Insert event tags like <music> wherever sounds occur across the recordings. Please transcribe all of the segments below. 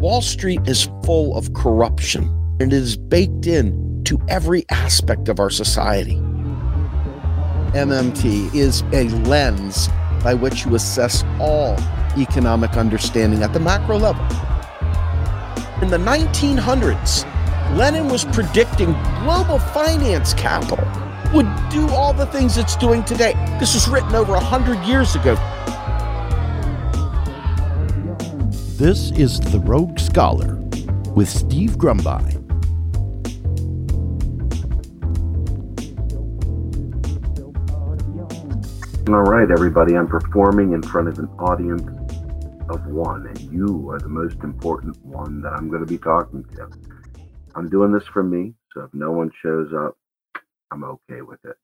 Wall Street is full of corruption, and it is baked in to every aspect of our society. MMT is a lens by which you assess all economic understanding at the macro level. In the 1900s, Lenin was predicting global finance capital would do all the things it's doing today. This was written over 100 years ago. This is The Rogue Scholar with Steve Grumbine. All right, everybody, I'm performing in front of an audience of one, and you are the most important one that I'm going to be talking to. I'm doing this for me, so if no one shows up, I'm okay with it.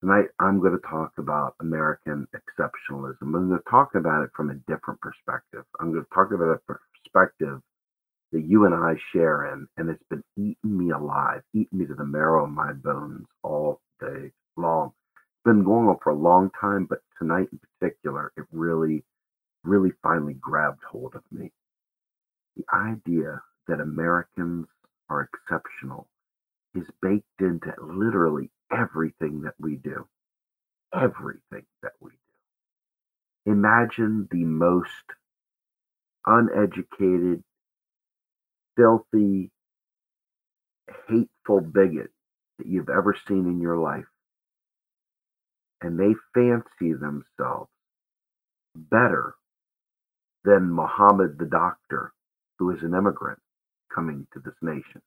Tonight, I'm going to talk about American exceptionalism. I'm going to talk about it from a different perspective. I'm going to talk about a perspective that you and I share in, and it's been eating me alive, eating me to the marrow of my bones all day long. It's been going on for a long time, but tonight in particular, it really, really finally grabbed hold of me. The idea that Americans are exceptional is baked into literally everything that we do. Everything that we do. Imagine the most uneducated, filthy, hateful bigot that you've ever seen in your life. And they fancy themselves better than Muhammad the doctor, who is an immigrant coming to this nation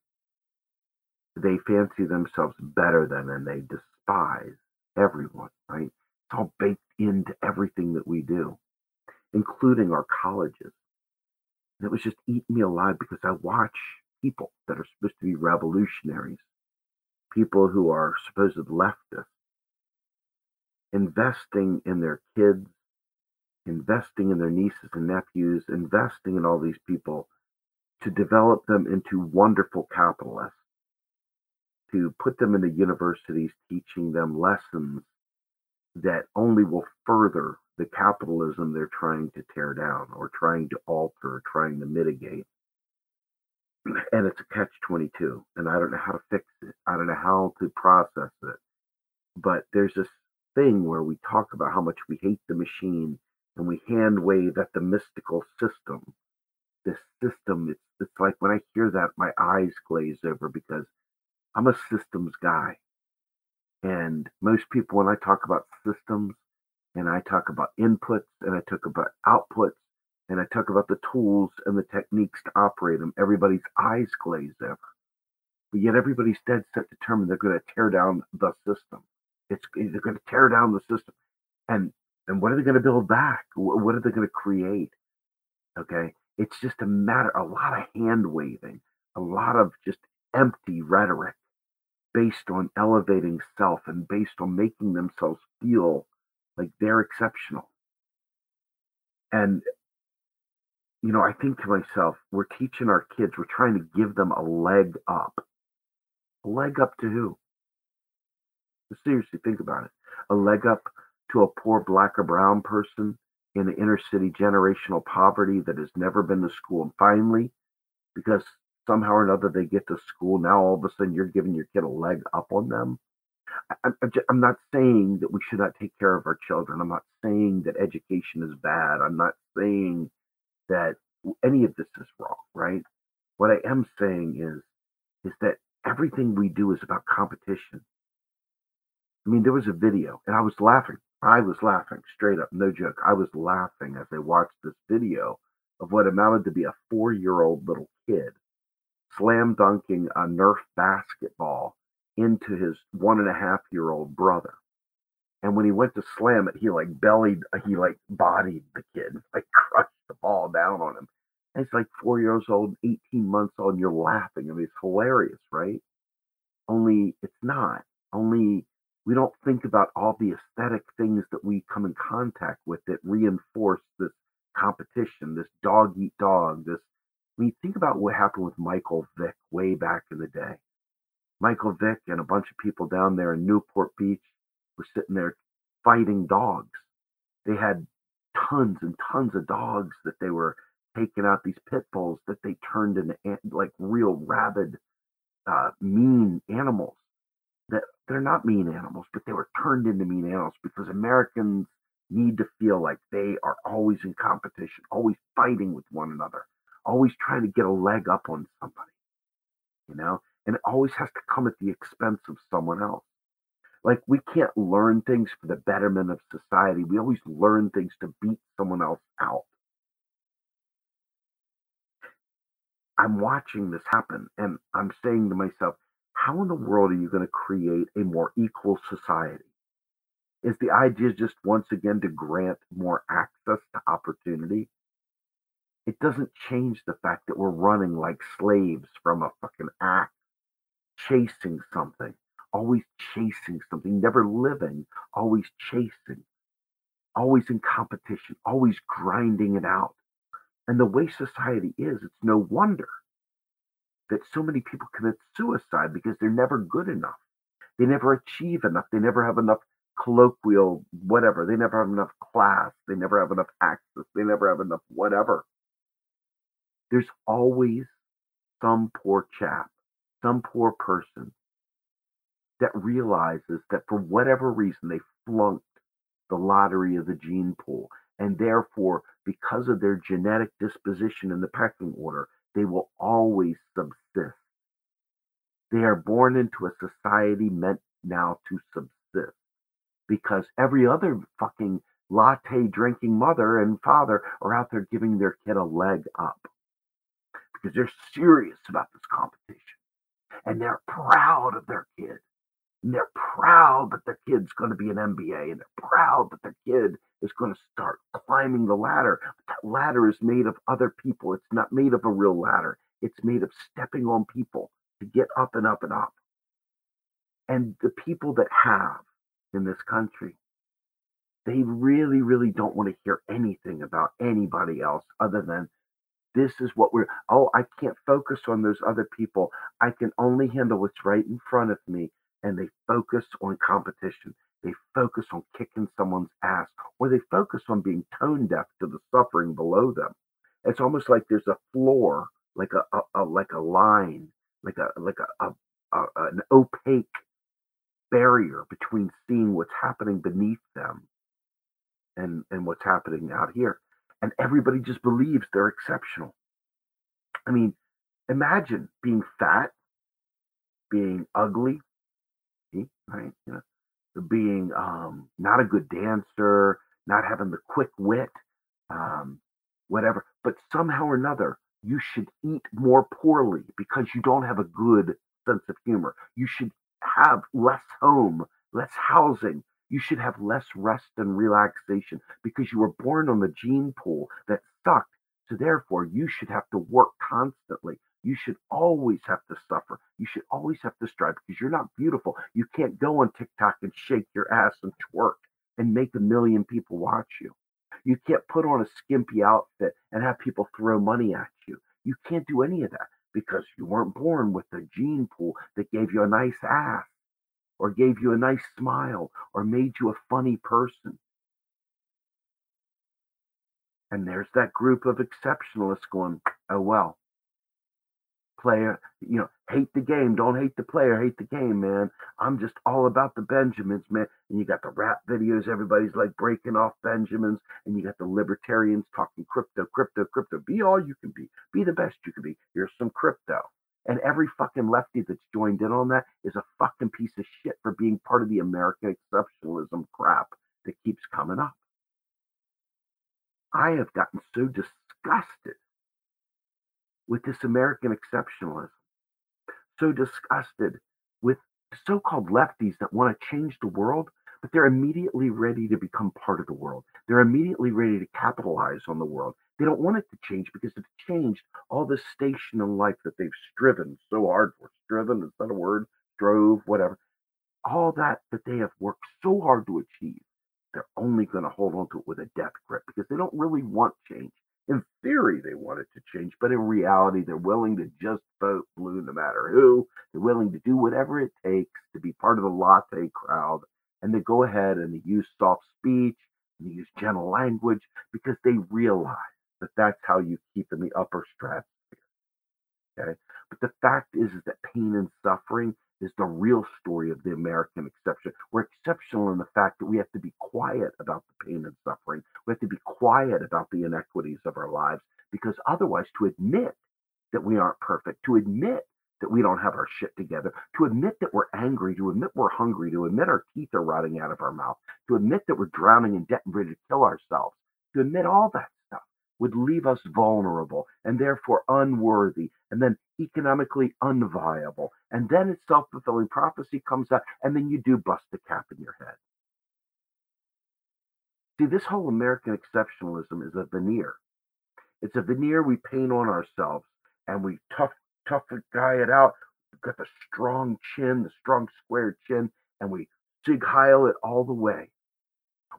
they fancy themselves better than and they despise everyone, right? It's all baked into everything that we do, including our colleges. And it was just eating me alive because I watch people that are supposed to be revolutionaries, people who are supposed leftists, investing in their kids, investing in their nieces and nephews, investing in all these people to develop them into wonderful capitalists to put them in the universities teaching them lessons that only will further the capitalism they're trying to tear down or trying to alter or trying to mitigate. And it's a catch 22. And I don't know how to fix it. I don't know how to process it. But there's this thing where we talk about how much we hate the machine and we hand wave at the mystical system. This system, it's, it's like when I hear that, my eyes glaze over because I'm a systems guy. And most people, when I talk about systems and I talk about inputs and I talk about outputs and I talk about the tools and the techniques to operate them, everybody's eyes glaze over. But yet everybody's dead set determined they're going to tear down the system. It's they're going to tear down the system. And and what are they going to build back? What are they going to create? Okay. It's just a matter, a lot of hand waving, a lot of just empty rhetoric based on elevating self and based on making themselves feel like they're exceptional. And, you know, I think to myself, we're teaching our kids, we're trying to give them a leg up. A leg up to who? Seriously, think about it. A leg up to a poor black or brown person in the inner city generational poverty that has never been to school. And finally, because somehow or another they get to school. Now all of a sudden you're giving your kid a leg up on them. I, am not saying that we should not take care of our children. I'm not saying that education is bad. I'm not saying that any of this is wrong, right? What I am saying is, is that everything we do is about competition. I mean, there was a video and I was laughing. I was laughing straight up, no joke. I was laughing as I watched this video of what amounted to be a four year old little kid slam dunking a Nerf basketball into his one and a half year old brother. And when he went to slam it, he like bellied, uh, he like bodied the kid, like <laughs> crushed the ball down on him. And it's like four years old, 18 months old, and you're laughing. I mean, it's hilarious, right? Only it's not. Only we don't think about all the aesthetic things that we come in contact with that reinforce this competition, this dog eat dog, this Mean, think about what happened with Michael Vick way back in the day. Michael Vick and a bunch of people down there in Newport Beach were sitting there fighting dogs. They had tons and tons of dogs that they were taking out these pit bulls that they turned into like real rabid, uh, mean animals. That they're not mean animals, but they were turned into mean animals because Americans need to feel like they are always in competition, always fighting with one another, always trying to get a leg up on somebody, you know, and it always has to come at the expense of someone else. Like we can't learn things for the betterment of society. We always learn things to beat someone else out. I'm watching this happen and I'm saying to myself, how in the world are you going to create a more equal society? Is the idea just once again to grant more access to opportunity? It doesn't change the fact that we're running like slaves from a fucking act, chasing something, always chasing something, never living, always chasing, always in competition, always grinding it out. And the way society is, it's no wonder that so many people commit suicide because they're never good enough. They never achieve enough. They never have enough colloquial whatever. They never have enough class. They never have enough access. They never have enough whatever. There's always some poor chap, some poor person that realizes that for whatever reason they flunked the lottery of the gene pool. And therefore, because of their genetic disposition in the pecking order, they will always subsist. They are born into a society meant now to subsist because every other fucking latte drinking mother and father are out there giving their kid a leg up because they're serious about this competition and they're proud of their kid and they're proud that their kid's going to be an MBA and they're proud that their kid is going to start climbing the ladder. But that ladder is made of other people. It's not made of a real ladder. It's made of stepping on people to get up and up and up. And the people that have in this country, they really, really don't want to hear anything about anybody else other than this is what we're, oh, I can't focus on those other people. I can only handle what's right in front of me. And they focus on competition. They focus on kicking someone's ass, or they focus on being tone deaf to the suffering below them. It's almost like there's a floor, like a, a, a like a line, like a like a, a, an opaque barrier between seeing what's happening beneath them and and what's happening out here and everybody just believes they're exceptional i mean imagine being fat being ugly right you know being um, not a good dancer, not having the quick wit, um, whatever. But somehow or another, you should eat more poorly because you don't have a good sense of humor. You should have less home, less housing. You should have less rest and relaxation because you were born on the gene pool that sucked. So therefore, you should have to work constantly. You should always have to suffer. You should always have to strive because you're not beautiful. You can't go on TikTok and shake your ass and twerk and make a million people watch you. You can't put on a skimpy outfit and have people throw money at you. You can't do any of that because you weren't born with a gene pool that gave you a nice ass or gave you a nice smile or made you a funny person. And there's that group of exceptionalists going, oh, well, player. You know, hate the game, don't hate the player, hate the game, man. I'm just all about the Benjamins, man. And you got the rap videos, everybody's like breaking off Benjamins, and you got the libertarians talking crypto, crypto, crypto. Be all you can be, be the best you can be. Here's some crypto. And every fucking lefty that's joined in on that is a fucking piece of shit for being part of the American exceptionalism crap that keeps coming up. I have gotten so disgusted with this American exceptionalism, so disgusted with so called lefties that want to change the world, but they're immediately ready to become part of the world. They're immediately ready to capitalize on the world. They don't want it to change because it's changed all the station in life that they've striven so hard for. Striven, is that a word? Drove, whatever. All that that they have worked so hard to achieve, they're only going to hold on to it with a death grip because they don't really want change. In theory, they want it to change, but in reality, they're willing to just vote blue no matter who. They're willing to do whatever it takes to be part of the latte crowd. And they go ahead and they use soft speech and they use gentle language because they realize that that's how you keep in the upper stratosphere. Okay. But the fact is, is that pain and suffering is the real story of the American exception. We're exceptional in the fact that we have to be quiet about the pain and suffering. We have to be quiet about the inequities of our lives because otherwise, to admit that we aren't perfect, to admit that we don't have our shit together, to admit that we're angry, to admit we're hungry, to admit our teeth are rotting out of our mouth, to admit that we're drowning in debt and ready to kill ourselves, to admit all that would leave us vulnerable and therefore unworthy and then economically unviable. And then it's self fulfilling prophecy comes out, and then you do bust the cap in your head. See, this whole American exceptionalism is a veneer. It's a veneer we paint on ourselves and we tough tough guy it out. We've got the strong chin, the strong square chin, and we Sieg Heil it all the way.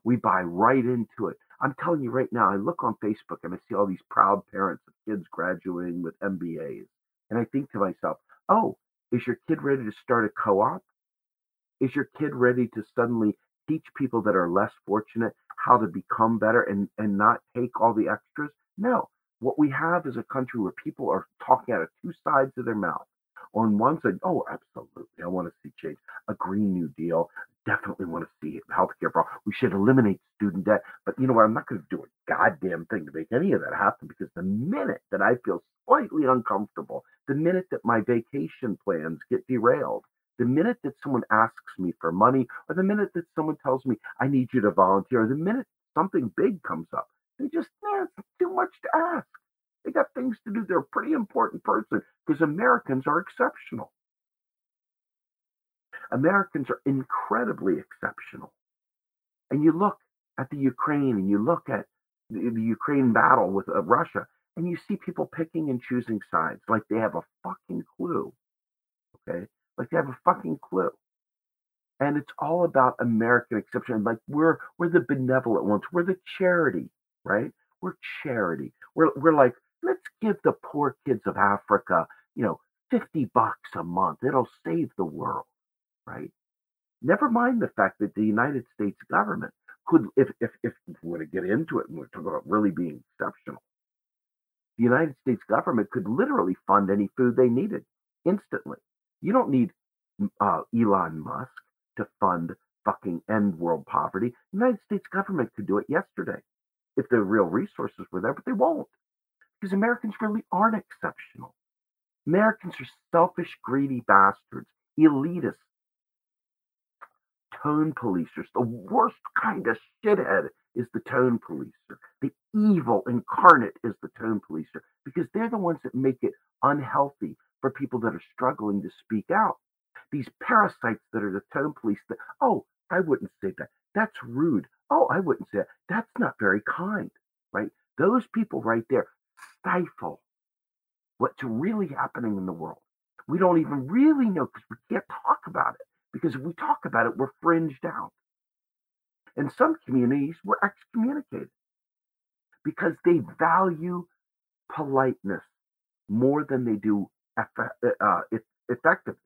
We buy right into it. I'm telling you right now, I look on Facebook and I see all these proud parents of kids graduating with MBAs. And I think to myself, oh, is your kid ready to start a co op? Is your kid ready to suddenly teach people that are less fortunate how to become better and, and not take all the extras? No. What we have is a country where people are talking out of two sides of their mouth. On one side, oh, absolutely, I want to see change. A Green New Deal, definitely want to see healthcare problem. We should eliminate student debt. But you know what? I'm not going to do a goddamn thing to make any of that happen because the minute that I feel slightly uncomfortable, the minute that my vacation plans get derailed, the minute that someone asks me for money, or the minute that someone tells me I need you to volunteer, or the minute something big comes up, they just, man, it's too much to ask. They got things to do. They're a pretty important person because Americans are exceptional. Americans are incredibly exceptional. And you look at the Ukraine and you look at the, the Ukraine battle with uh, Russia and you see people picking and choosing sides like they have a fucking clue. Okay? Like they have a fucking clue. And it's all about American exception. Like we're we're the benevolent ones. We're the charity, right? We're charity. We're we're like, let's give the poor kids of Africa, you know, 50 bucks a month. It'll save the world right? Never mind the fact that the United States government could, if if if we were to get into it and we're talking about really being exceptional, the United States government could literally fund any food they needed instantly. You don't need uh, Elon Musk to fund fucking end world poverty. The United States government could do it yesterday if the real resources were there, but they won't because Americans really aren't exceptional. Americans are selfish, greedy bastards, elitists, tone policers. The worst kind of shithead is the tone policer. The evil incarnate is the tone policer because they're the ones that make it unhealthy for people that are struggling to speak out. These parasites that are the tone police that, oh, I wouldn't say that. That's rude. Oh, I wouldn't say that. That's not very kind, right? Those people right there stifle what's really happening in the world. We don't even really know because we can't talk about it because if we talk about it, we're fringed out. In some communities, we're excommunicated because they value politeness more than they do uh, effectiveness.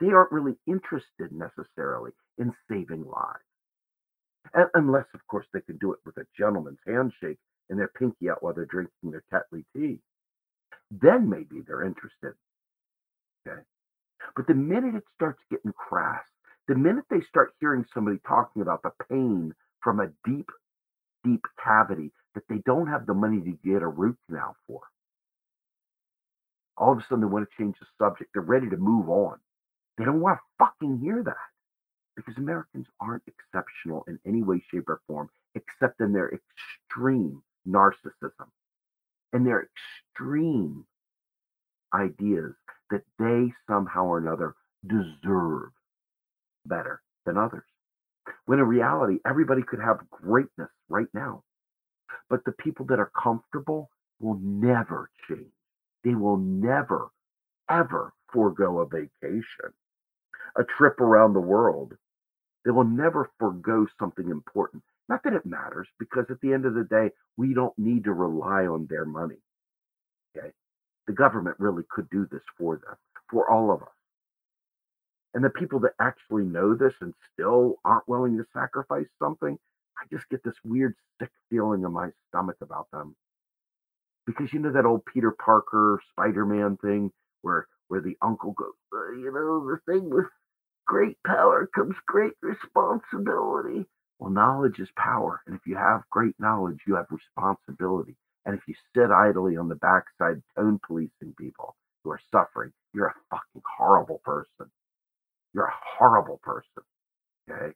They aren't really interested necessarily in saving lives. Unless, of course, they can do it with a gentleman's handshake and their pinky out while they're drinking their Tetley tea. Then maybe they're interested. Okay. But the minute it starts getting crass, the minute they start hearing somebody talking about the pain from a deep, deep cavity that they don't have the money to get a root canal for, all of a sudden they want to change the subject. They're ready to move on. They don't want to fucking hear that because Americans aren't exceptional in any way, shape, or form except in their extreme narcissism and their extreme ideas that they somehow or another deserve better than others. When in reality, everybody could have greatness right now. But the people that are comfortable will never change. They will never, ever forego a vacation, a trip around the world. They will never forego something important. Not that it matters, because at the end of the day, we don't need to rely on their money. Okay the government really could do this for them, for all of us. And the people that actually know this and still aren't willing to sacrifice something, I just get this weird sick feeling in my stomach about them. Because you know that old Peter Parker Spider Man thing where where the uncle goes, you know, the thing with great power comes great responsibility. Well, knowledge is power. And if you have great knowledge, you have responsibility. And if you sit idly on the backside tone policing people who are suffering, you're a fucking horrible person. You're a horrible person. Okay.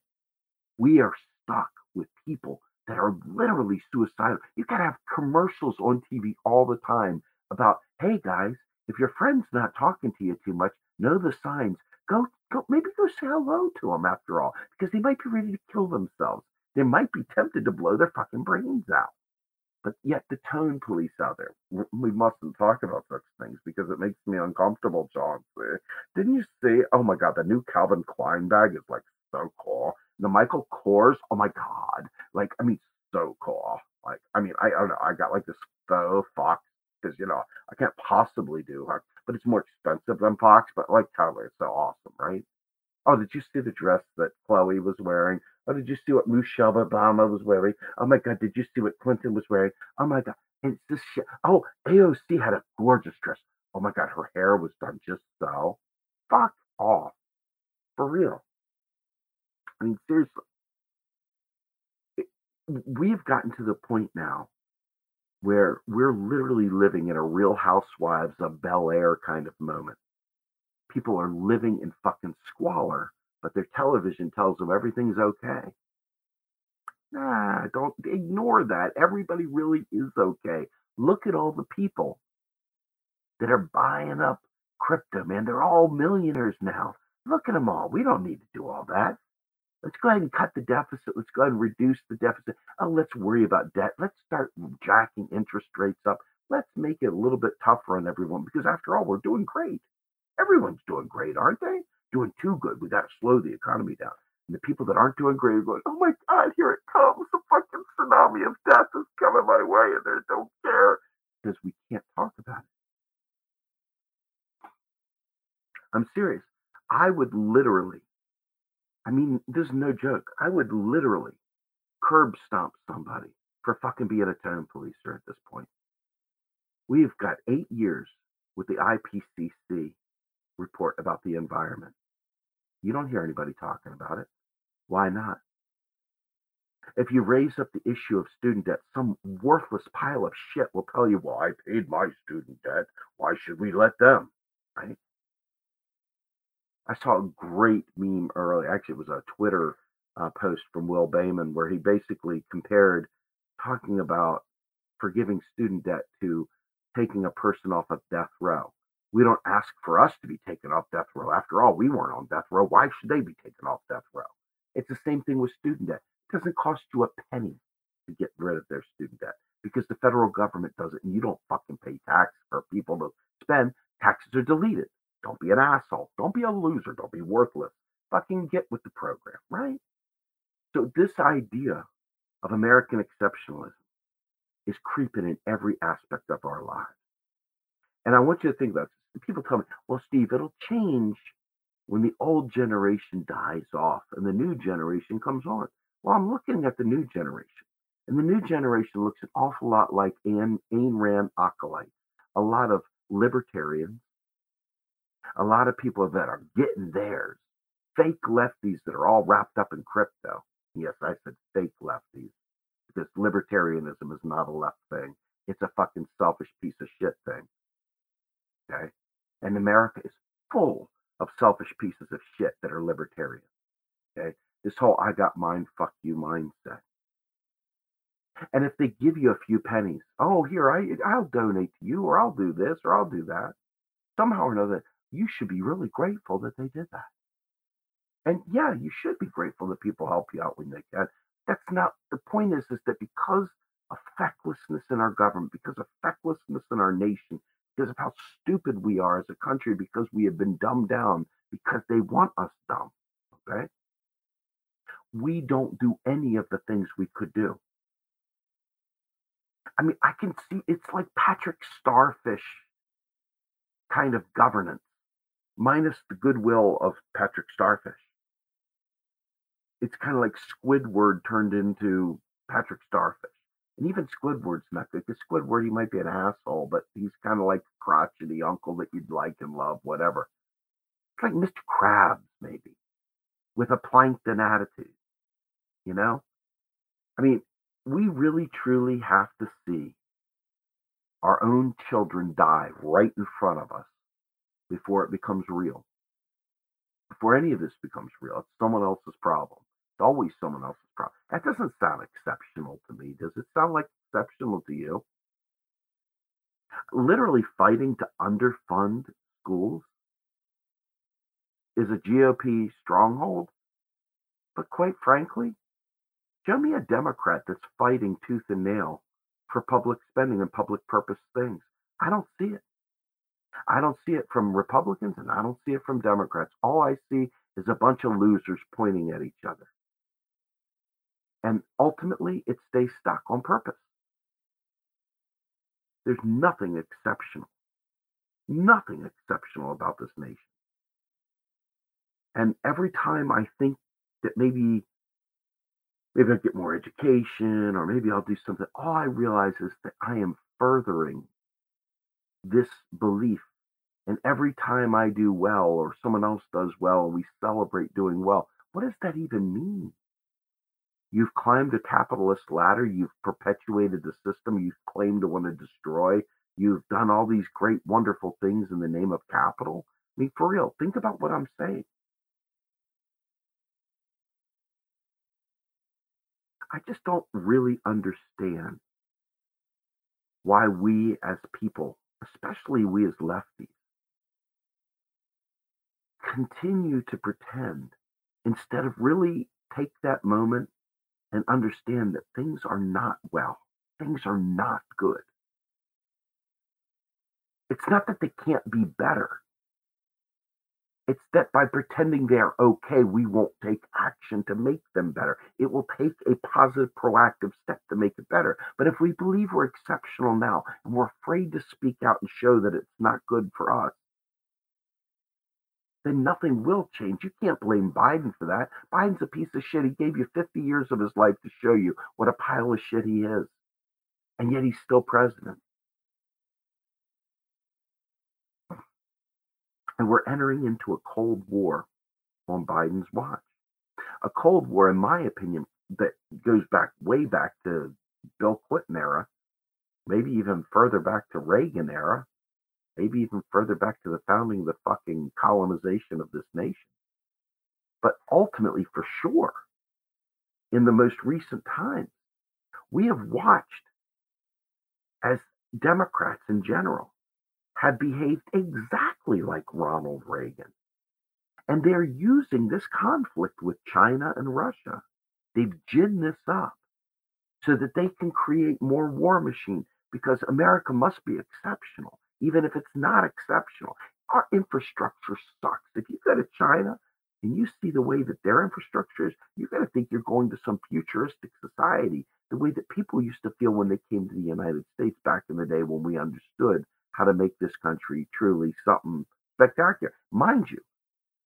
We are stuck with people that are literally suicidal. You gotta have commercials on TV all the time about, hey guys, if your friend's not talking to you too much, know the signs. Go, go, maybe go say hello to them after all, because they might be ready to kill themselves. They might be tempted to blow their fucking brains out. But yet, the tone police out there, we mustn't talk about such things because it makes me uncomfortable, John. Didn't you see? Oh my God, the new Calvin Klein bag is like so cool. The Michael Kors, oh my God, like, I mean, so cool. Like, I mean, I, I don't know, I got like this faux fox because, you know, I can't possibly do, but it's more expensive than fox, but like, totally, it's so awesome, right? Oh, did you see the dress that Chloe was wearing? Oh, did you see what Michelle Obama was wearing? Oh my God, did you see what Clinton was wearing? Oh my God, it's this. Oh, AOC had a gorgeous dress. Oh my God, her hair was done just so. Fuck off. For real. I mean, seriously. we've gotten to the point now where we're literally living in a real housewives of Bel Air kind of moment. People are living in fucking squalor but their television tells them everything's okay. Nah, don't ignore that. Everybody really is okay. Look at all the people that are buying up crypto, man. They're all millionaires now. Look at them all. We don't need to do all that. Let's go ahead and cut the deficit. Let's go ahead and reduce the deficit. Oh, let's worry about debt. Let's start jacking interest rates up. Let's make it a little bit tougher on everyone because, after all, we're doing great. Everyone's doing great, aren't they? Doing too good. We got to slow the economy down. And the people that aren't doing great are going, oh my God, here it comes. The fucking tsunami of death is coming my way and they don't care because we can't talk about it. I'm serious. I would literally, I mean, this is no joke. I would literally curb stomp somebody for fucking being a tone policer at this point. We've got eight years with the IPCC report about the environment. You don't hear anybody talking about it. Why not? If you raise up the issue of student debt, some worthless pile of shit will tell you, well, I paid my student debt. Why should we let them? Right? I saw a great meme early. Actually, it was a Twitter uh, post from Will Bayman where he basically compared talking about forgiving student debt to taking a person off of death row. We don't ask for us to be taken off death row. After all, we weren't on death row. Why should they be taken off death row? It's the same thing with student debt. It doesn't cost you a penny to get rid of their student debt because the federal government does it and you don't fucking pay tax for people to spend. Taxes are deleted. Don't be an asshole. Don't be a loser. Don't be worthless. Fucking get with the program, right? So, this idea of American exceptionalism is creeping in every aspect of our lives. And I want you to think about people tell me, well, Steve, it'll change when the old generation dies off and the new generation comes on. Well, I'm looking at the new generation. And the new generation looks an awful lot like Ayn, Ayn Rand a lot of libertarians, a lot of people that are getting theirs, fake lefties that are all wrapped up in crypto. Yes, I said fake lefties because libertarianism is not a left thing. It's a fucking selfish piece of shit thing. Okay. And America is full of selfish pieces of shit that are libertarian. Okay. This whole I got mine, fuck you mindset. And if they give you a few pennies, oh, here, I, I'll donate to you, or I'll do this, or I'll do that. Somehow or another, you should be really grateful that they did that. And yeah, you should be grateful that people help you out when they can. That's not the point is, is that because of fecklessness in our government, because of fecklessness in our nation, because of how stupid we are as a country because we have been dumbed down because they want us dumb. Okay? We don't do any of the things we could do. I mean, I can see it's like Patrick Starfish kind of governance, minus the goodwill of Patrick Starfish. It's kind of like Squidward turned into Patrick Starfish. And even Squidward's not good because Squidward, he might be an asshole, but he's kind of like a crotchety uncle that you'd like and love, whatever. It's like Mr. Krabs, maybe, with a plankton attitude, you know? I mean, we really truly have to see our own children die right in front of us before it becomes real. Before any of this becomes real, it's someone else's problem. It's always someone else's That doesn't sound exceptional to me. Does it sound like exceptional to you? Literally fighting to underfund schools is a GOP stronghold. But quite frankly, show me a Democrat that's fighting tooth and nail for public spending and public purpose things. I don't see it. I don't see it from Republicans and I don't see it from Democrats. All I see is a bunch of losers pointing at each other. And ultimately, it stays stuck on purpose. There's nothing exceptional, nothing exceptional about this nation. And every time I think that maybe maybe I'll get more education or maybe I'll do something, all I realize is that I am furthering this belief. And every time I do well or someone else does well and we celebrate doing well, what does that even mean? You've climbed a capitalist ladder. You've perpetuated the system you've claimed to want to destroy. You've done all these great, wonderful things in the name of capital. I mean, for real, think about what I'm saying. I just don't really understand why we as people, especially we as lefties, continue to pretend instead of really take that moment and understand that things are not well. Things are not good. It's not that they can't be better. It's that by pretending they're okay, we won't take action to make them better. It will take a positive, proactive step to make it better. But if we believe we're exceptional now and we're afraid to speak out and show that it's not good for us, then nothing will change. You can't blame Biden for that. Biden's a piece of shit. He gave you 50 years of his life to show you what a pile of shit he is. And yet he's still president. And we're entering into a Cold War on Biden's watch. A Cold War, in my opinion, that goes back way back to Bill Clinton era, maybe even further back to Reagan era maybe even further back to the founding of the fucking colonization of this nation. But ultimately, for sure, in the most recent times, we have watched as Democrats in general have behaved exactly like Ronald Reagan. And they're using this conflict with China and Russia. They've ginned this up so that they can create more war machine because America must be exceptional even if it's not exceptional. Our infrastructure sucks. If you go to China and you see the way that their infrastructure is, you're going to think you're going to some futuristic society, the way that people used to feel when they came to the United States back in the day when we understood how to make this country truly something spectacular. Mind you,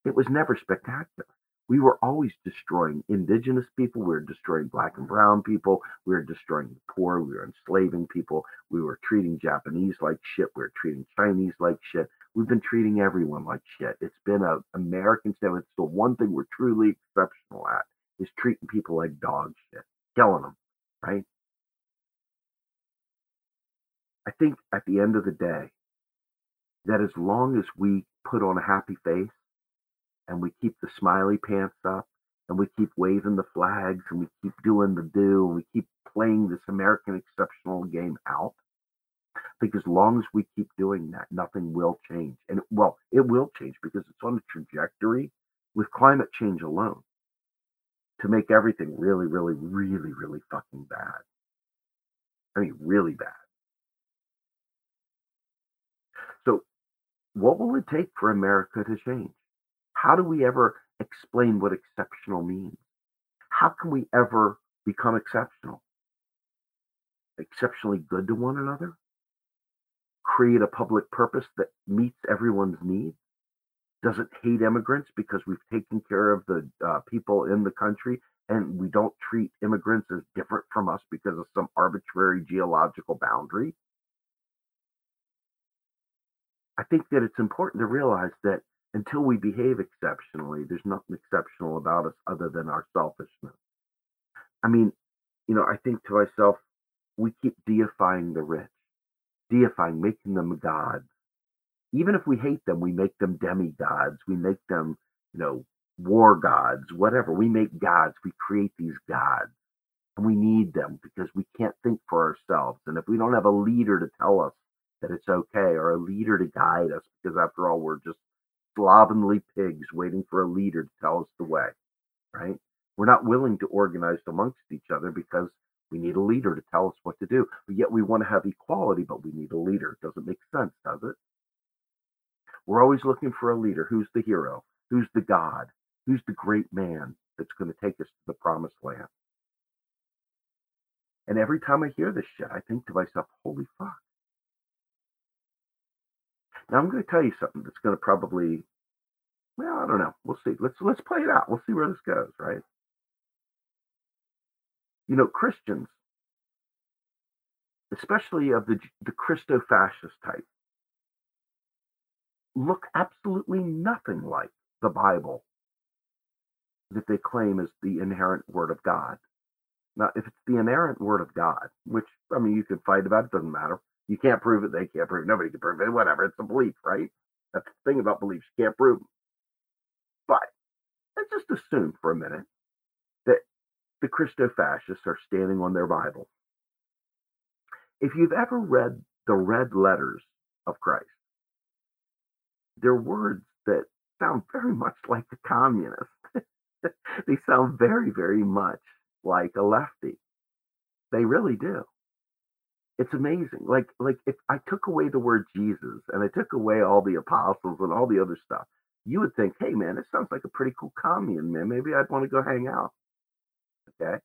it was never spectacular we were always destroying indigenous people. We were destroying black and brown people. We were destroying the poor. We were enslaving people. We were treating Japanese like shit. We were treating Chinese like shit. We've been treating everyone like shit. It's been a American style. It's the one thing we're truly exceptional at is treating people like dog shit, killing them, right? I think at the end of the day, that as long as we put on a happy face and we keep the smiley pants up and we keep waving the flags and we keep doing the do and we keep playing this American exceptional game out. I think as long as we keep doing that, nothing will change. And well, it will change because it's on a trajectory with climate change alone to make everything really, really, really, really fucking bad. I mean, really bad. So, what will it take for America to change? How do we ever explain what exceptional means? How can we ever become exceptional? Exceptionally good to one another? Create a public purpose that meets everyone's needs? Doesn't hate immigrants because we've taken care of the uh, people in the country and we don't treat immigrants as different from us because of some arbitrary geological boundary. I think that it's important to realize that until we behave exceptionally, there's nothing exceptional about us other than our selfishness. I mean, you know, I think to myself, we keep deifying the rich, deifying, making them gods. Even if we hate them, we make them demigods. We make them, you know, war gods, whatever. We make gods. We create these gods. And we need them because we can't think for ourselves. And if we don't have a leader to tell us that it's okay or a leader to guide us, because after all, we're just slovenly pigs waiting for a leader to tell us the way, right? We're not willing to organize amongst each other because we need a leader to tell us what to do. But yet we want to have equality, but we need a leader. Doesn't make sense, does it? We're always looking for a leader. Who's the hero? Who's the God? Who's the great man that's going to take us to the promised land? And every time I hear this shit, I think to myself, holy fuck. Now I'm going to tell you something that's going to probably, well, I don't know. We'll see. Let's let's play it out. We'll see where this goes, right? You know, Christians, especially of the the Christo-fascist type, look absolutely nothing like the Bible that they claim is the inherent word of God. Now, if it's the inerrant word of God, which I mean, you can fight about, it doesn't matter. You can't prove it. They can't prove it. Nobody can prove it. Whatever. It's a belief, right? That's the thing about beliefs. You can't prove them. But let's just assume for a minute that the Christo fascists are standing on their Bible. If you've ever read the red letters of Christ, they're words that sound very much like the communist. <laughs> they sound very, very much like a lefty. They really do it's amazing. Like like if I took away the word Jesus and I took away all the apostles and all the other stuff, you would think, hey man, it sounds like a pretty cool commune, man. Maybe I'd want to go hang out. Okay.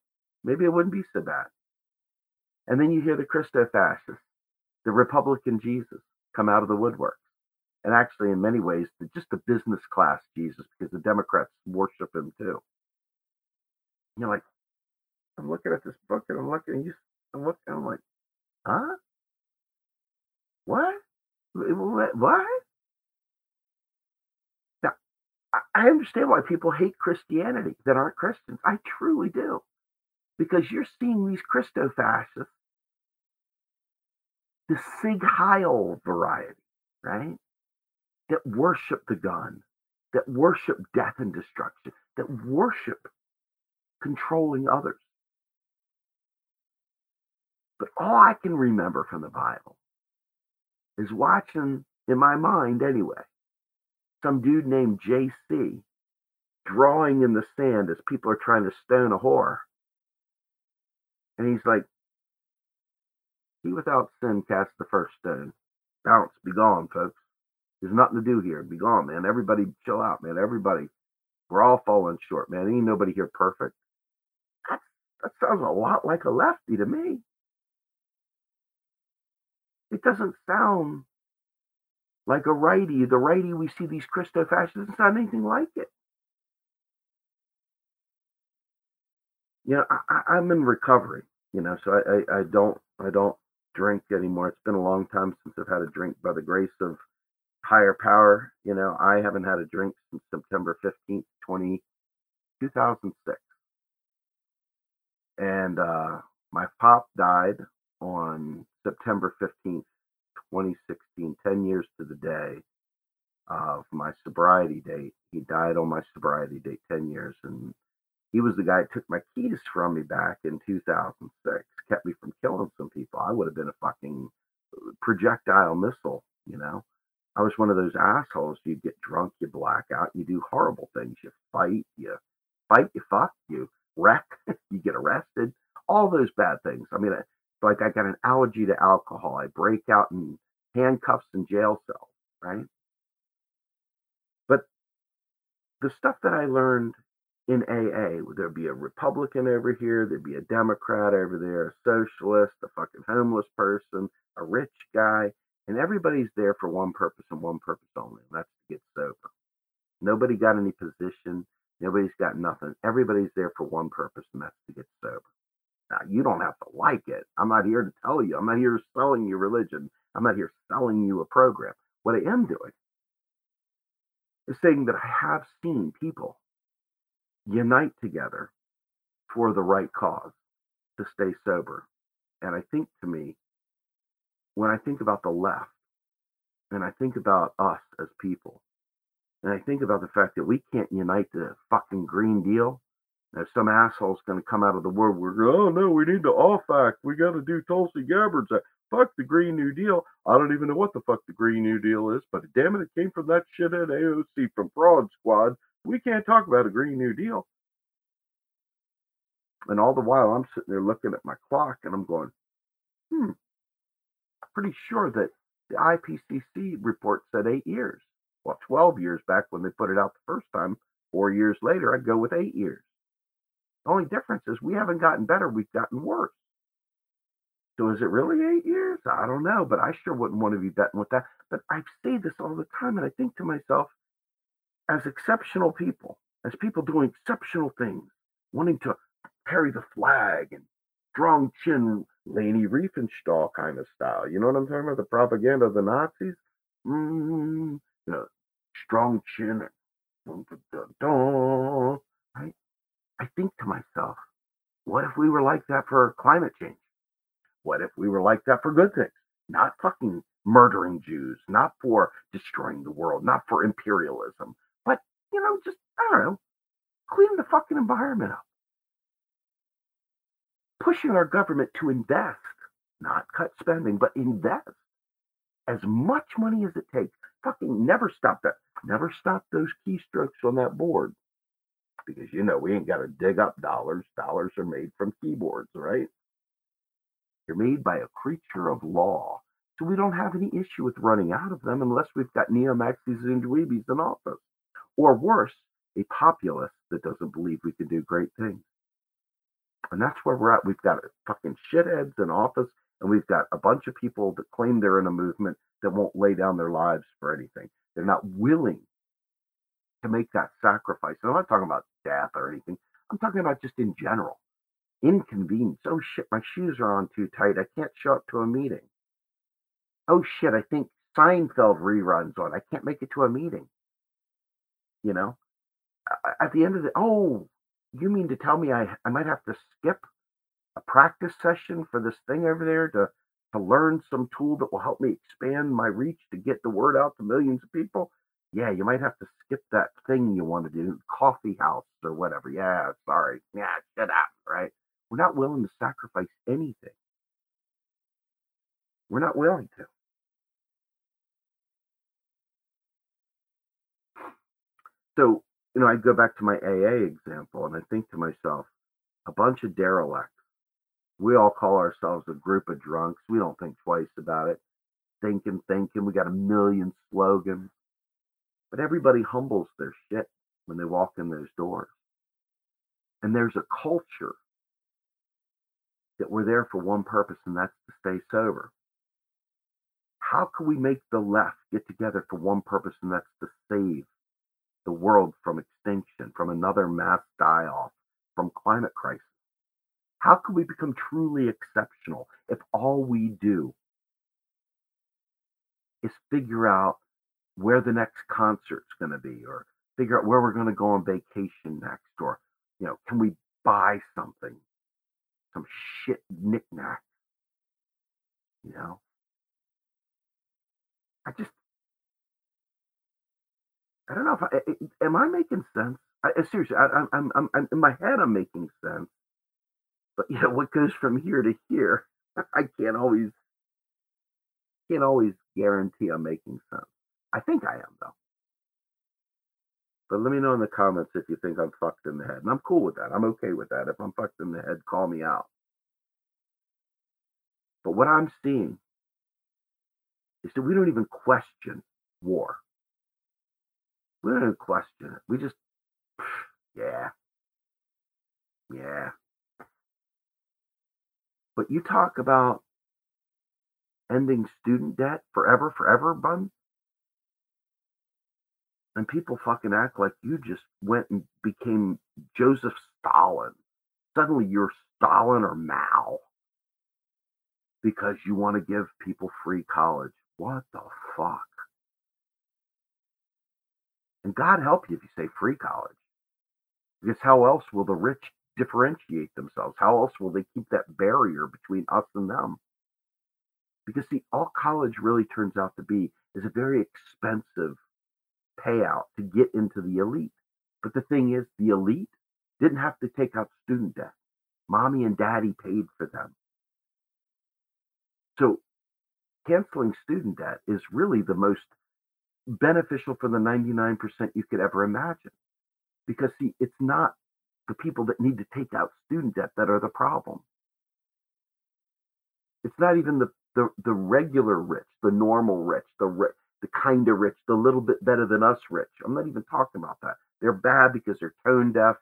Maybe it wouldn't be so bad. And then you hear the Christo fascists, the Republican Jesus, come out of the woodwork. And actually, in many ways, just the business class Jesus, because the Democrats worship him too. You're like, I'm looking at this book and I'm looking, and you, I'm looking, I'm like, Huh? What? What? Now, I understand why people hate Christianity that aren't Christians. I truly do. Because you're seeing these Christo fascists, the Sieg Heil variety, right? That worship the gun, that worship death and destruction, that worship controlling others. But all I can remember from the Bible is watching, in my mind anyway, some dude named JC drawing in the sand as people are trying to stone a whore. And he's like, He without sin cast the first stone. Bounce, be gone, folks. There's nothing to do here. Be gone, man. Everybody chill out, man. Everybody. We're all falling short, man. Ain't nobody here perfect. That, that sounds a lot like a lefty to me. It doesn't sound like a righty. The righty we see these Christo fascists doesn't sound anything like it. You know, I, am in recovery. You know, so I, I, I don't I don't drink anymore. It's been a long time since I've had a drink. By the grace of higher power, you know, I haven't had a drink since September 15th, 20, 2006. And uh, my pop died on September 15th, 2016, 10 years to the day uh, of my sobriety date. He died on my sobriety date, 10 years. And he was the guy that took my keys from me back in 2006, kept me from killing some people. I would have been a fucking uh, projectile missile, you know? I was one of those assholes. You get drunk, you black out, you do horrible things. You fight, you fight, you fuck, you wreck, <laughs> you get arrested, all those bad things. I mean, like I got an allergy to alcohol. I break out in handcuffs and jail cells, right? But the stuff that I learned in AA, there'd be a Republican over here, there'd be a Democrat over there, a socialist, a fucking homeless person, a rich guy, and everybody's there for one purpose and one purpose only, and that's to get sober. Nobody got any position. Nobody's got nothing. Everybody's there for one purpose, and that's to get sober. Now, you don't have to like it. I'm not here to tell you. I'm not here selling you religion. I'm not here selling you a program. What I am doing is saying that I have seen people unite together for the right cause to stay sober. And I think to me, when I think about the left, and I think about us as people, and I think about the fact that we can't unite the fucking Green Deal, if some asshole's going to come out of the woodwork, we're oh no, we need the off act. We got to do Tulsi Gabbard's act. Fuck the Green New Deal. I don't even know what the fuck the Green New Deal is, but damn it, it came from that shithead AOC from Fraud Squad. We can't talk about a Green New Deal. And all the while, I'm sitting there looking at my clock and I'm going, hmm, I'm pretty sure that the IPCC report said eight years. Well, 12 years back when they put it out the first time. Four years later, I'd go with eight years. The only difference is we haven't gotten better, we've gotten worse. So is it really eight years? I don't know, but I sure wouldn't want to be betting with that. But I say this all the time, and I think to myself, as exceptional people, as people doing exceptional things, wanting to carry the flag and strong chin, Leni Riefenstahl kind of style. You know what I'm talking about? The propaganda of the Nazis. Mm, you know, strong chin. Right? I think to myself, what if we were like that for climate change? What if we were like that for good things? Not fucking murdering Jews, not for destroying the world, not for imperialism, but, you know, just, I don't know, clean the fucking environment up. Pushing our government to invest, not cut spending, but invest as much money as it takes. Fucking never stop that. Never stop those keystrokes on that board. Because, you know, we ain't got to dig up dollars. Dollars are made from keyboards, right? They're made by a creature of law. So we don't have any issue with running out of them unless we've got neo-Nazis and dweebies in office. Or worse, a populace that doesn't believe we can do great things. And that's where we're at. We've got fucking shitheads in office, and we've got a bunch of people that claim they're in a movement that won't lay down their lives for anything. They're not willing to make that sacrifice. And I'm not talking about death or anything. I'm talking about just in general inconvenience. Oh shit, my shoes are on too tight. I can't show up to a meeting. Oh shit, I think Seinfeld reruns on. I can't make it to a meeting. You know, at the end of the oh, you mean to tell me I I might have to skip a practice session for this thing over there to to learn some tool that will help me expand my reach to get the word out to millions of people? Yeah, you might have to skip that thing you want to do, coffee house or whatever. Yeah, sorry. Yeah, shut up, right? We're not willing to sacrifice anything. We're not willing to. So, you know, I go back to my AA example and I think to myself, a bunch of derelicts. We all call ourselves a group of drunks. We don't think twice about it. Thinking, thinking. We got a million slogans. But everybody humbles their shit when they walk in those doors. And there's a culture that we're there for one purpose, and that's to stay sober. How can we make the left get together for one purpose, and that's to save the world from extinction, from another mass die off, from climate crisis? How can we become truly exceptional if all we do is figure out where the next concert's going to be or figure out where we're going to go on vacation next or you know can we buy something some shit knickknack. You know? I just, I don't know if I, eh, eh, am I making sense? I, eh, seriously, I, I'm, I'm, I'm, in my head, I'm making sense. But you know, what goes from here to here, <laughs> I can't always, can't always guarantee I'm making sense. I think I am though. But let me know in the comments if you think I'm fucked in the head. And I'm cool with that. I'm okay with that. If I'm fucked in the head, call me out. But what I'm seeing is that we don't even question war. We don't even question it. We just, <sighs> yeah, yeah. But you talk about ending student debt forever, forever, bun. And people fucking act like you just went and became Joseph Stalin. Suddenly you're Stalin or Mao because you want to give people free college. What the fuck? And God help you if you say free college. Because how else will the rich differentiate themselves? How else will they keep that barrier between us and them? Because see, all college really turns out to be is a very expensive payout to get into the elite. But the thing is, the elite didn't have to take out student debt. Mommy and daddy paid for them. So canceling student debt is really the most beneficial for the 99% you could ever imagine. Because, see, it's not the people that need to take out student debt that are the problem. It's not even the, the, the regular rich, the normal rich, the rich, the kind of rich, the little bit better than us rich. I'm not even talking about that. They're bad because they're tone deaf.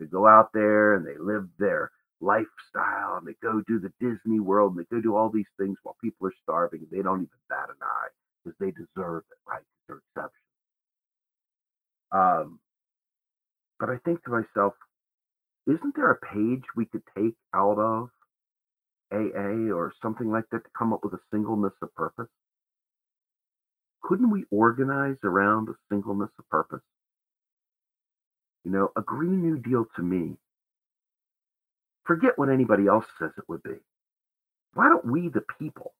They go out there and they live their lifestyle and they go do the Disney World and they go do all these things while people are starving they don't even bat an eye because they deserve it, right? They're exceptions. Um, but I think to myself, isn't there a page we could take out of AA or something like that to come up with a singleness of purpose? Couldn't we organize around a singleness of purpose? You know, a Green New Deal to me, forget what anybody else says it would be. Why don't we, the people,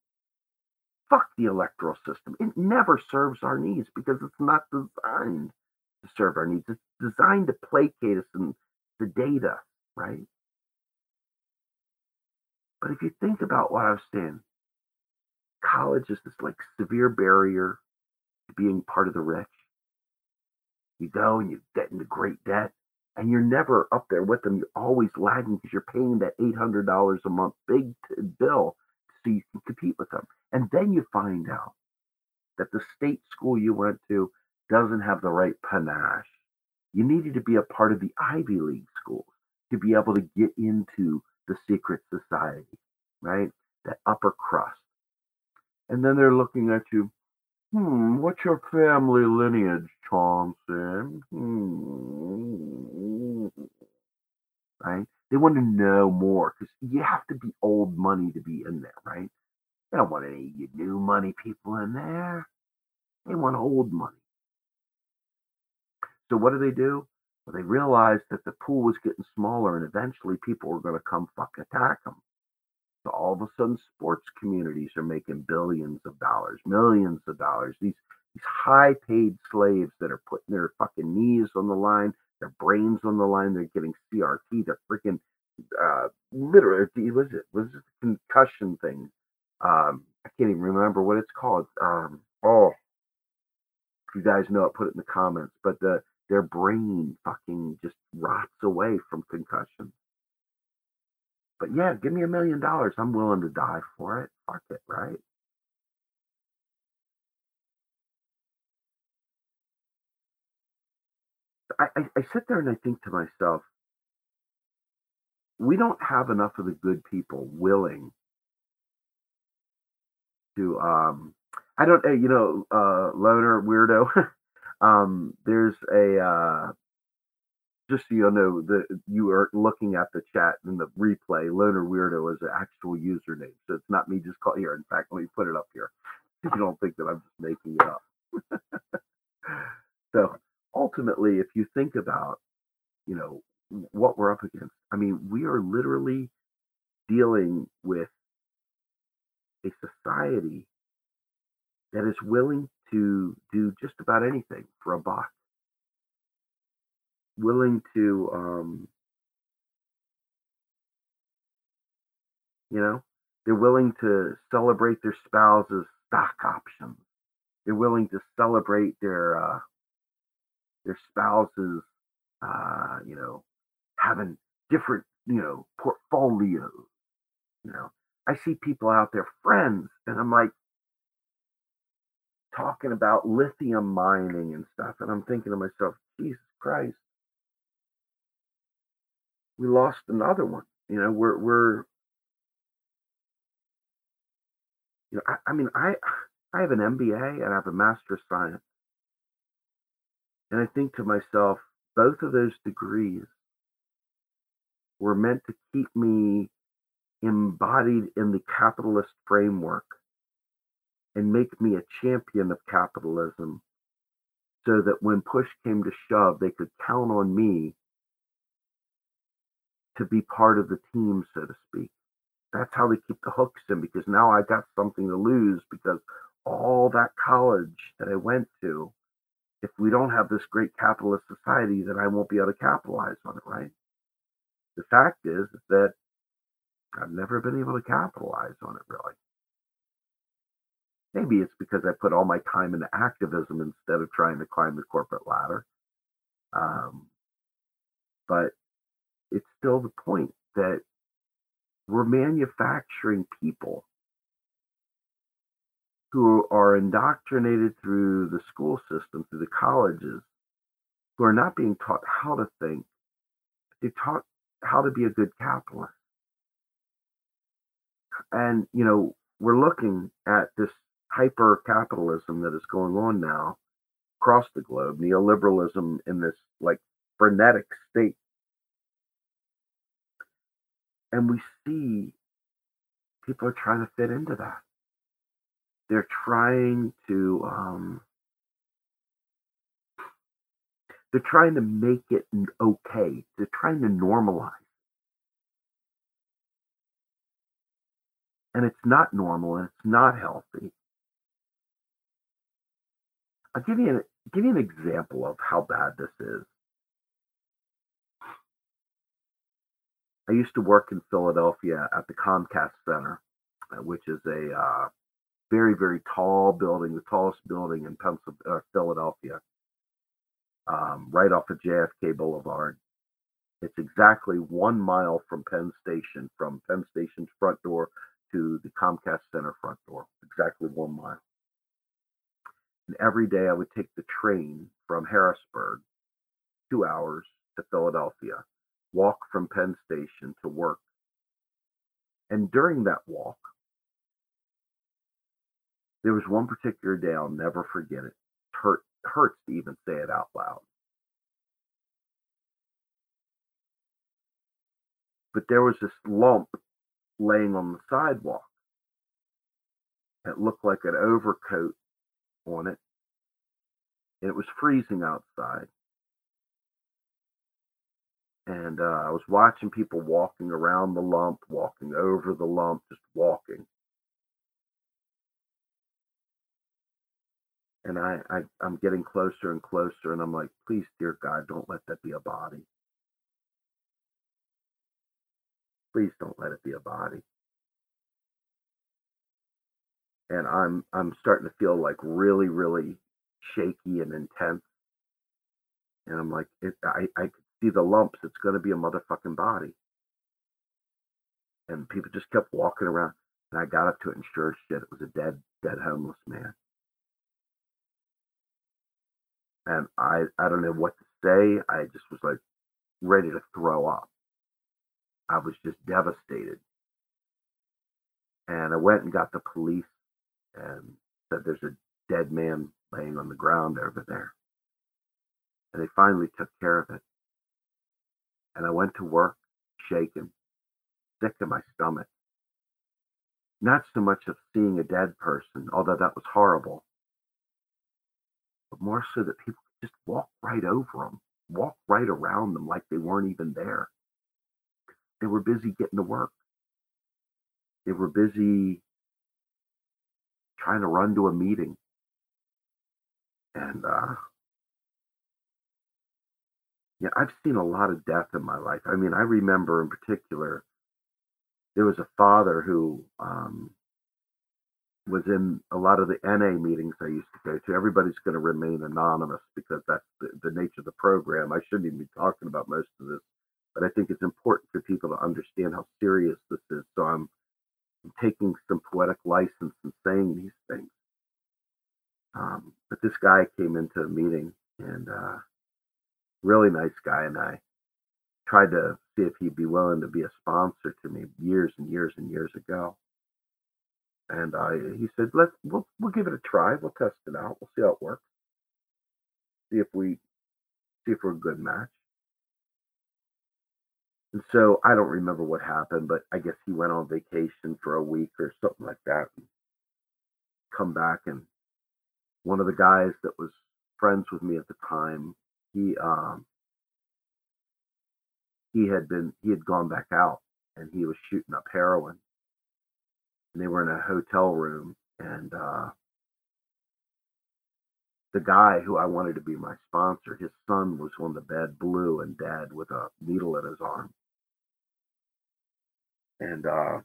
fuck the electoral system? It never serves our needs because it's not designed to serve our needs. It's designed to placate us and the data, right? But if you think about what I was saying, college is this like severe barrier being part of the rich. You go and you get into great debt, and you're never up there with them. You're always lagging because you're paying that $800 a month big bill so you can compete with them. And then you find out that the state school you went to doesn't have the right panache. You needed to be a part of the Ivy League schools to be able to get into the secret society, right? That upper crust. And then they're looking at you, hmm, what's your family lineage, Chauncey? Hmm. Right? They want to know more because you have to be old money to be in there, right? They don't want any new money people in there. They want old money. So what do they do? Well, they realized that the pool was getting smaller and eventually people were going to come fuck attack them. All of a sudden, sports communities are making billions of dollars, millions of dollars. These these high paid slaves that are putting their fucking knees on the line, their brains on the line, they're getting CRT, they're freaking uh literally was it was it concussion thing? Um I can't even remember what it's called. Um oh if you guys know it, put it in the comments. But the their brain fucking just rots away from concussion. But yeah, give me a million dollars. I'm willing to die for it. Fuck it, right? I, I, I sit there and I think to myself, we don't have enough of the good people willing to um I don't you know uh loner weirdo <laughs> um there's a uh just so you know that you are looking at the chat in the replay, Loner Weirdo is an actual username. So it's not me just call here. In fact, let me put it up here. If you don't think that I'm just making it up. <laughs> so ultimately, if you think about, you know, what we're up against, I mean, we are literally dealing with a society that is willing to do just about anything for a buck willing to um you know they're willing to celebrate their spouse's stock options. They're willing to celebrate their uh their spouses uh you know having different you know portfolios you know. I see people out there friends and i'm like talking about lithium mining and stuff and i'm thinking to myself jesus christ we lost another one. You know, we're we're you know, I, I mean, I I have an MBA and I have a Master of Science. And I think to myself, both of those degrees were meant to keep me embodied in the capitalist framework and make me a champion of capitalism so that when push came to shove, they could count on me to be part of the team, so to speak. That's how they keep the hooks in because now I got something to lose because all that college that I went to, if we don't have this great capitalist society, then I won't be able to capitalize on it, right? The fact is that I've never been able to capitalize on it really. Maybe it's because I put all my time into activism instead of trying to climb the corporate ladder. Um, but it's still the point that we're manufacturing people who are indoctrinated through the school system, through the colleges, who are not being taught how to think. They're taught how to be a good capitalist. And, you know, we're looking at this hyper capitalism that is going on now across the globe, neoliberalism in this like frenetic state. And we see people are trying to fit into that. They're trying to um, they're trying to make it okay. They're trying to normalize. And it's not normal and it's not healthy. I'll give you an give you an example of how bad this is. I used to work in Philadelphia at the Comcast Center, uh, which is a uh, very very tall building, the tallest building in Pennsylvania, uh, Philadelphia, um, right off of JFK Boulevard. It's exactly one mile from Penn Station, from Penn Station's front door to the Comcast Center front door. Exactly one mile. And every day I would take the train from Harrisburg, two hours to Philadelphia, walk from Penn Station to work. And during that walk, there was one particular day I'll never forget it. Hurt hurts to even say it out loud. But there was this lump laying on the sidewalk. It looked like an overcoat on it. It was freezing outside. And uh, I was watching people walking around the lump, walking over the lump, just walking. And I, I, I'm getting closer and closer, and I'm like, please, dear God, don't let that be a body. Please don't let it be a body and I'm I'm starting to feel like really really shaky and intense. And I'm like, it, I I could see the lumps. It's going to be a motherfucking body. And people just kept walking around, and I got up to it, and sure as shit, it was a dead dead homeless man. And I I don't know what to say. I just was like ready to throw up. I was just devastated. And I went and got the police and said there's a dead man laying on the ground over there. And they finally took care of it. And I went to work shaken, sick in my stomach. Not so much of seeing a dead person, although that was horrible, but more so that people just walk right over them, walk right around them like they weren't even there. They were busy getting to work. They were busy trying to run to a meeting. And uh, yeah, I've seen a lot of death in my life. I mean, I remember in particular, there was a father who um, was in a lot of the NA meetings I used to go to. Everybody's going to remain anonymous because that's the, the nature of the program. I shouldn't even be talking about most of this, but I think it's important for people to understand how serious this is. So I'm taking some poetic license and saying these things. Um, but this guy came into a meeting and uh, really nice guy, and I tried to see if he'd be willing to be a sponsor to me years and years and years ago. And I, he said, "Let's we'll, we'll give it a try. We'll test it out. We'll see how it works. See if we see if we're a good match. And so I don't remember what happened, but I guess he went on vacation for a week or something like that. Come back and one of the guys that was friends with me at the time, he um he had been he had gone back out and he was shooting up heroin. And they were in a hotel room and uh the guy who I wanted to be my sponsor, his son was on the bed, blue and dead with a needle in his arm. And uh,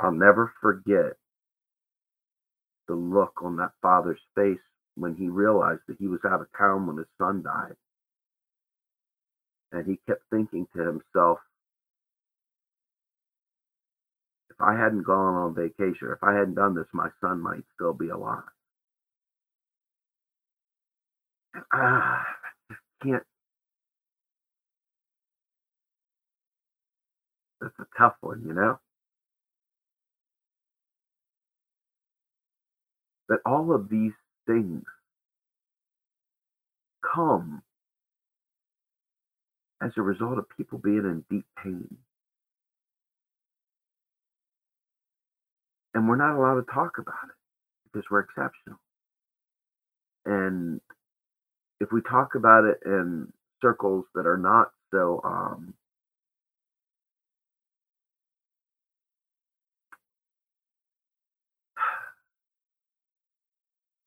I'll never forget the look on that father's face when he realized that he was out of town when his son died. And he kept thinking to himself, if I hadn't gone on vacation, if I hadn't done this, my son might still be alive. Ah, <sighs> I can't. That's a tough one, you know? But all of these things come as a result of people being in deep pain. and we're not allowed to talk about it because we're exceptional. And if we talk about it in circles that are not so um,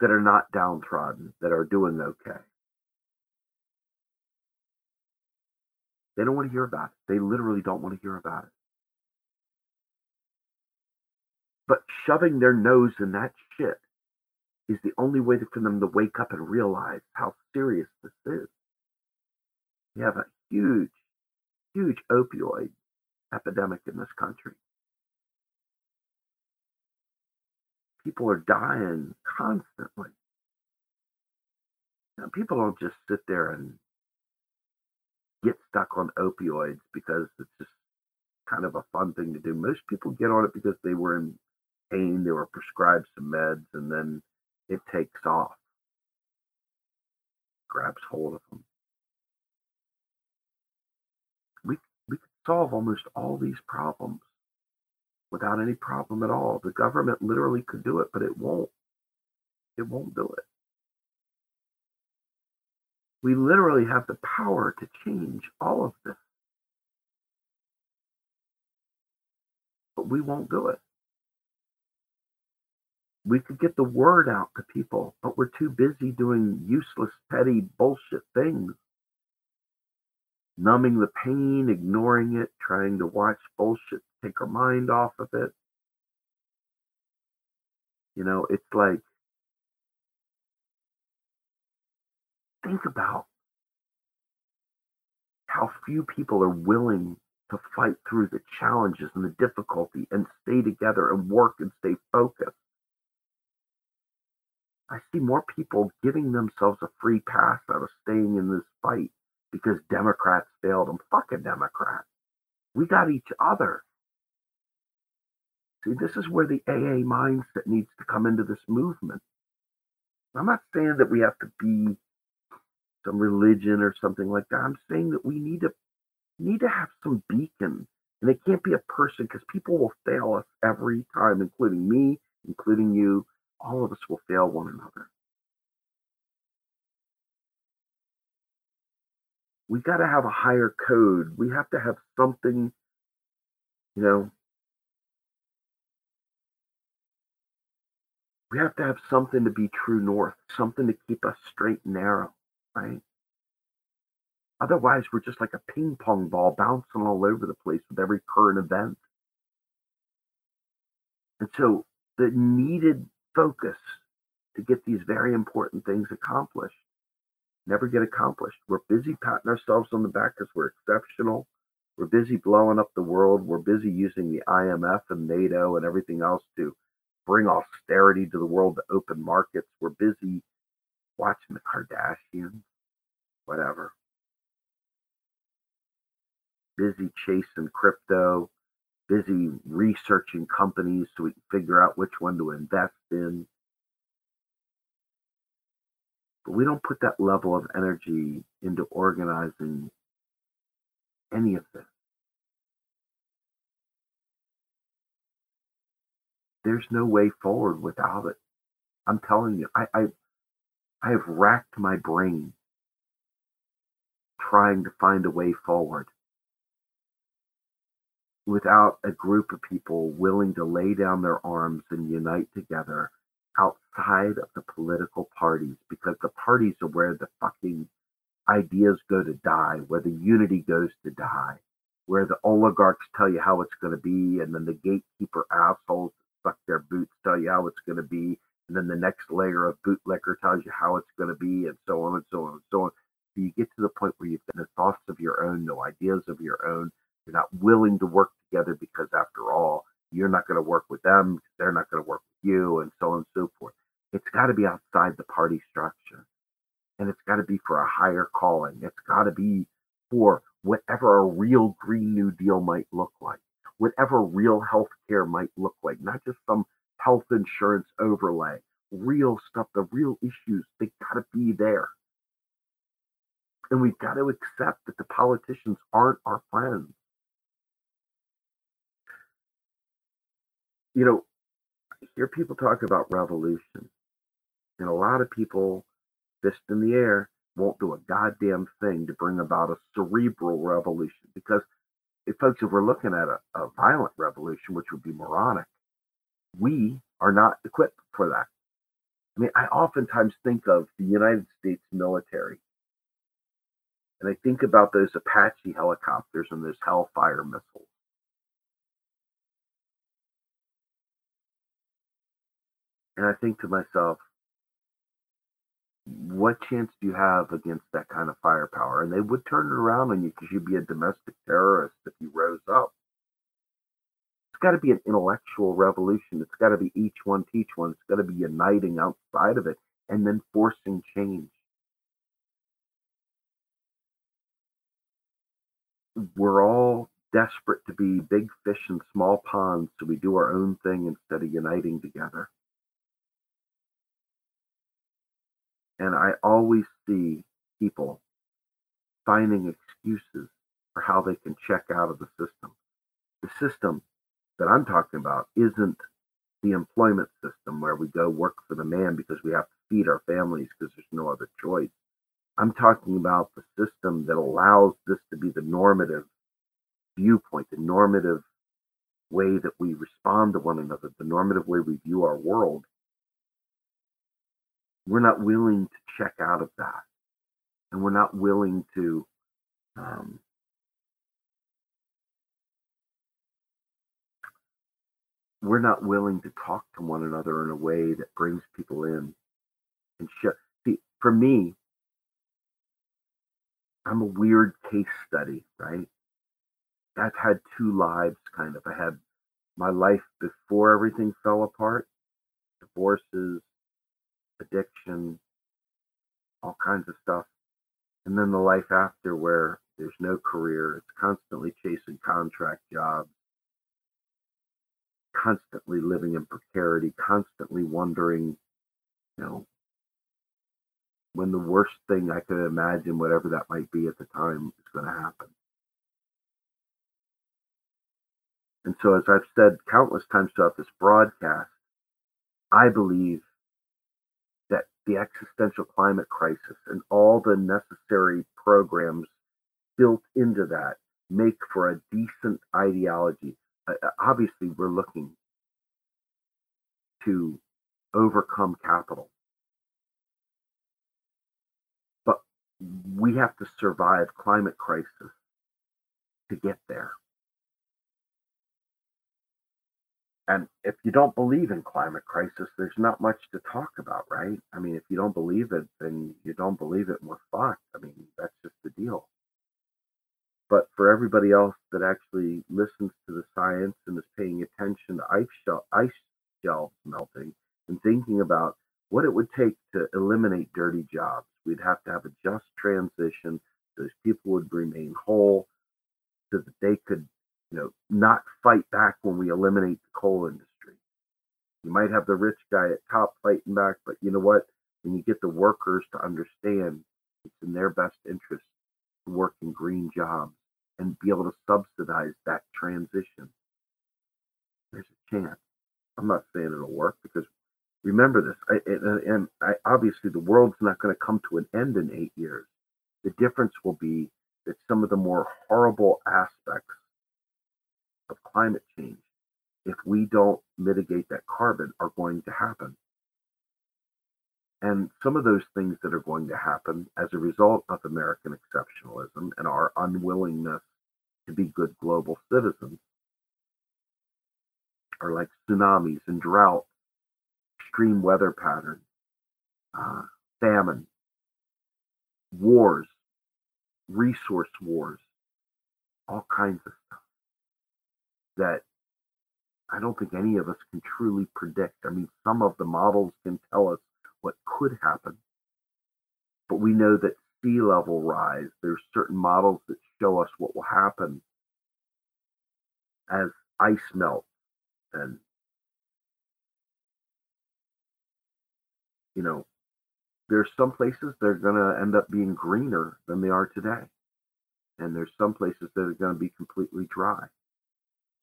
that are not downtrodden, that are doing okay. They don't want to hear about it. They literally don't want to hear about it. But shoving their nose in that shit is the only way for them to wake up and realize how serious this is. We have a huge, huge opioid epidemic in this country. People are dying constantly. People don't just sit there and get stuck on opioids because it's just kind of a fun thing to do. Most people get on it because they were in pain, they were prescribed some meds, and then it takes off, grabs hold of them. We, we could solve almost all these problems without any problem at all. The government literally could do it, but it won't. It won't do it. We literally have the power to change all of this. But we won't do it. We could get the word out to people, but we're too busy doing useless, petty bullshit things. Numbing the pain, ignoring it, trying to watch bullshit take our mind off of it. You know, it's like, think about how few people are willing to fight through the challenges and the difficulty and stay together and work and stay focused. I see more people giving themselves a free pass out of staying in this fight because Democrats failed them. Fuck a Democrat. We got each other. See, this is where the AA mindset needs to come into this movement. I'm not saying that we have to be some religion or something like that. I'm saying that we need to need to have some beacon. And it can't be a person because people will fail us every time, including me, including you, all of us will fail one another. We got to have a higher code. We have to have something, you know, we have to have something to be true north, something to keep us straight and narrow, right? Otherwise, we're just like a ping pong ball bouncing all over the place with every current event. And so the needed focus to get these very important things accomplished never get accomplished. We're busy patting ourselves on the back because we're exceptional. We're busy blowing up the world. We're busy using the IMF and NATO and everything else to bring austerity to the world the open markets. We're busy watching the Kardashians, whatever. Busy chasing crypto, busy researching companies so we can figure out which one to invest in. But we don't put that level of energy into organizing any of this. There's no way forward without it. I'm telling you, I, I, I have racked my brain trying to find a way forward without a group of people willing to lay down their arms and unite together outside of the political parties because the parties are where the fucking ideas go to die, where the unity goes to die, where the oligarchs tell you how it's going to be, and then the gatekeeper assholes suck their boots tell you how it's going to be, and then the next layer of bootlicker tells you how it's going to be, and so on and so on and so on. So you get to the point where you've got no thoughts of your own, no ideas of your own. You're not willing to work together because, after all, you're not going to work with them, they're not going to work with you, and so on and so forth. It's got to be outside the party structure. And it's got to be for a higher calling. It's got to be for whatever a real Green New Deal might look like, whatever real health care might look like, not just some health insurance overlay, real stuff, the real issues, they got to be there. And we've got to accept that the politicians aren't our friends. You know, I hear people talk about revolution, and a lot of people, fist in the air, won't do a goddamn thing to bring about a cerebral revolution. Because, if folks, if we're looking at a, a violent revolution, which would be moronic, we are not equipped for that. I mean, I oftentimes think of the United States military and I think about those Apache helicopters and those Hellfire missiles. And I think to myself, what chance do you have against that kind of firepower? And they would turn it around on you because you'd be a domestic terrorist if you rose up. It's got to be an intellectual revolution. It's got to be each one teach one. It's got to be uniting outside of it and then forcing change. we're all desperate to be big fish in small ponds, so we do our own thing instead of uniting together. And I always see people finding excuses for how they can check out of the system. The system that I'm talking about isn't the employment system where we go work for the man because we have to feed our families because there's no other choice. I'm talking about the system that allows this to be the normative viewpoint, the normative way that we respond to one another, the normative way we view our world. We're not willing to check out of that. And we're not willing to um, we're not willing to talk to one another in a way that brings people in and show. See, for me, I'm a weird case study, right? I've had two lives kind of. I had my life before everything fell apart, divorces, addiction, all kinds of stuff. And then the life after where there's no career, it's constantly chasing contract jobs, constantly living in precarity, constantly wondering, you know, when the worst thing I could imagine, whatever that might be at the time, is going to happen. And so, as I've said countless times throughout this broadcast, I believe the existential climate crisis and all the necessary programs built into that make for a decent ideology. Uh, obviously, we're looking to overcome capital But we have to survive climate crisis to get there. And if you don't believe in climate crisis, there's not much to talk about, right? I mean, if you don't believe it, then you don't believe it and we're fucked. I mean, that's just the deal. But for everybody else that actually listens to the science and is paying attention to ice, shell, ice shelves melting and thinking about what it would take to eliminate dirty jobs, We'd have to have a just transition. Those people would remain whole so that they could, you know, not fight back when we eliminate the coal industry. You might have the rich guy at top fighting back, but you know what? When you get the workers to understand it's in their best interest to work in green jobs and be able to subsidize that transition, there's a chance. I'm not saying it'll work because remember this, I, and, and I, obviously the world's not going to come to an end in eight years. The difference will be that some of the more horrible aspects of climate change, if we don't mitigate that carbon, are going to happen. And some of those things that are going to happen as a result of American exceptionalism and our unwillingness to be good global citizens are like tsunamis and drought, extreme weather patterns, uh, famine, wars, resource wars, all kinds of stuff that I don't think any of us can truly predict. I mean, some of the models can tell us what could happen, but we know that sea level rise, there's certain models that show us what will happen as ice melts and you know there's some places that are going to end up being greener than they are today and there's some places that are going to be completely dry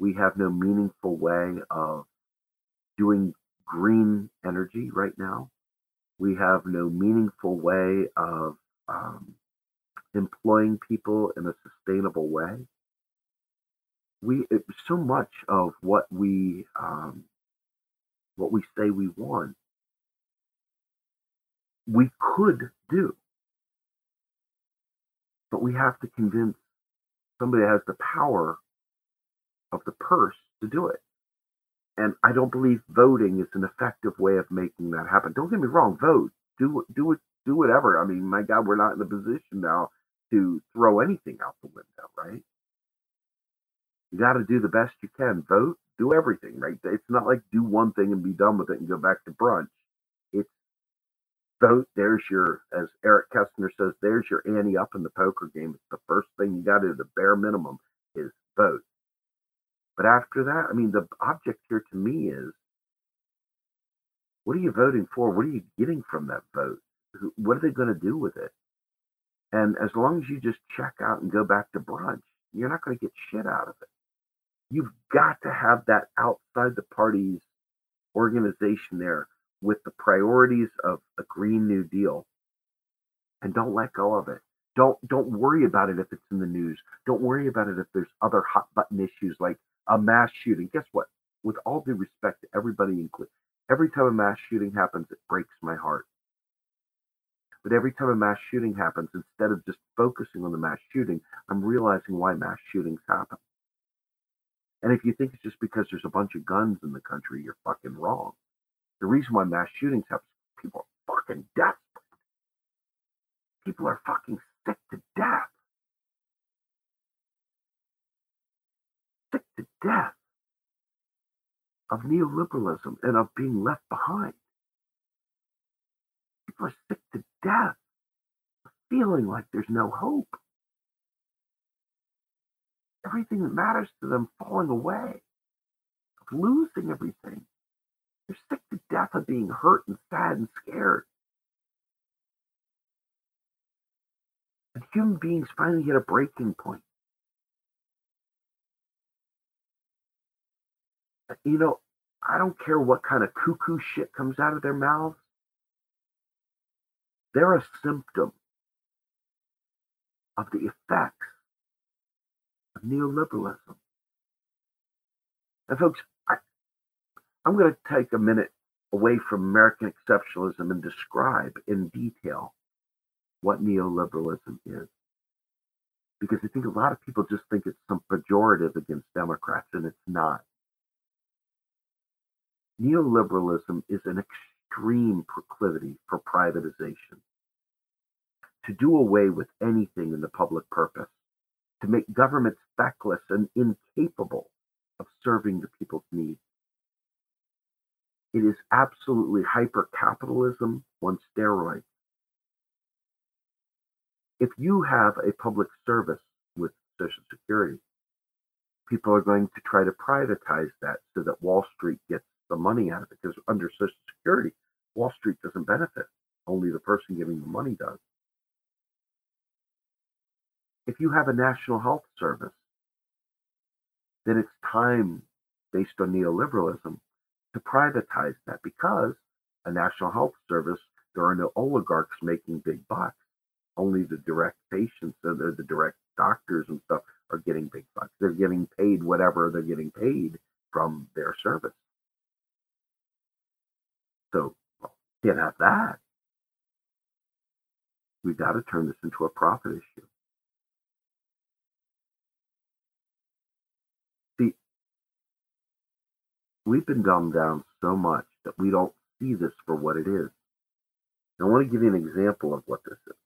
we have no meaningful way of doing green energy right now. We have no meaningful way of um, employing people in a sustainable way. We it, so much of what we um, what we say we want we could do. But we have to convince somebody that has the power of the purse to do it and i don't believe voting is an effective way of making that happen don't get me wrong vote do do it do whatever i mean my god we're not in a position now to throw anything out the window right you got to do the best you can. Vote, do everything, right? It's not like do one thing and be done with it and go back to brunch. It's vote. There's your, as Eric Kessner says, there's your ante up in the poker game. It's the first thing you got to do. The bare minimum is vote. But after that, I mean, the object here to me is what are you voting for? What are you getting from that vote? What are they going to do with it? And as long as you just check out and go back to brunch, you're not going to get shit out of it. You've got to have that outside the party's organization there with the priorities of a Green New Deal. And don't let go of it. Don't don't worry about it if it's in the news. Don't worry about it if there's other hot button issues like a mass shooting. Guess what? With all due respect to everybody included, every time a mass shooting happens, it breaks my heart. But every time a mass shooting happens, instead of just focusing on the mass shooting, I'm realizing why mass shootings happen. And if you think it's just because there's a bunch of guns in the country, you're fucking wrong. The reason why mass shootings happen, people are fucking desperate. People are fucking sick to death. Sick to death of neoliberalism and of being left behind. People are sick to death of feeling like there's no hope everything that matters to them falling away, of losing everything. They're sick to death of being hurt and sad and scared. And human beings finally hit a breaking point. You know, I don't care what kind of cuckoo shit comes out of their mouths. They're a symptom of the effects of neoliberalism. And folks, I, I'm going to take a minute away from American exceptionalism and describe in detail what neoliberalism is. Because I think a lot of people just think it's some pejorative against Democrats, and it's not. Neoliberalism is an extreme proclivity for privatization, to do away with anything in the public purpose to make governments feckless and incapable of serving the people's needs. It is absolutely hyper capitalism on steroids. If you have a public service with Social Security, people are going to try to privatize that so that Wall Street gets the money out of it because under Social Security, Wall Street doesn't benefit. Only the person giving the money does. If you have a national health service, then it's time, based on neoliberalism, to privatize that because a national health service, there are no oligarchs making big bucks. Only the direct patients uh, and the direct doctors and stuff are getting big bucks. They're getting paid whatever they're getting paid from their service. So can't have that. We've got to turn this into a profit issue. See, we've been dumbed down so much that we don't see this for what it is. I want to give you an example of what this is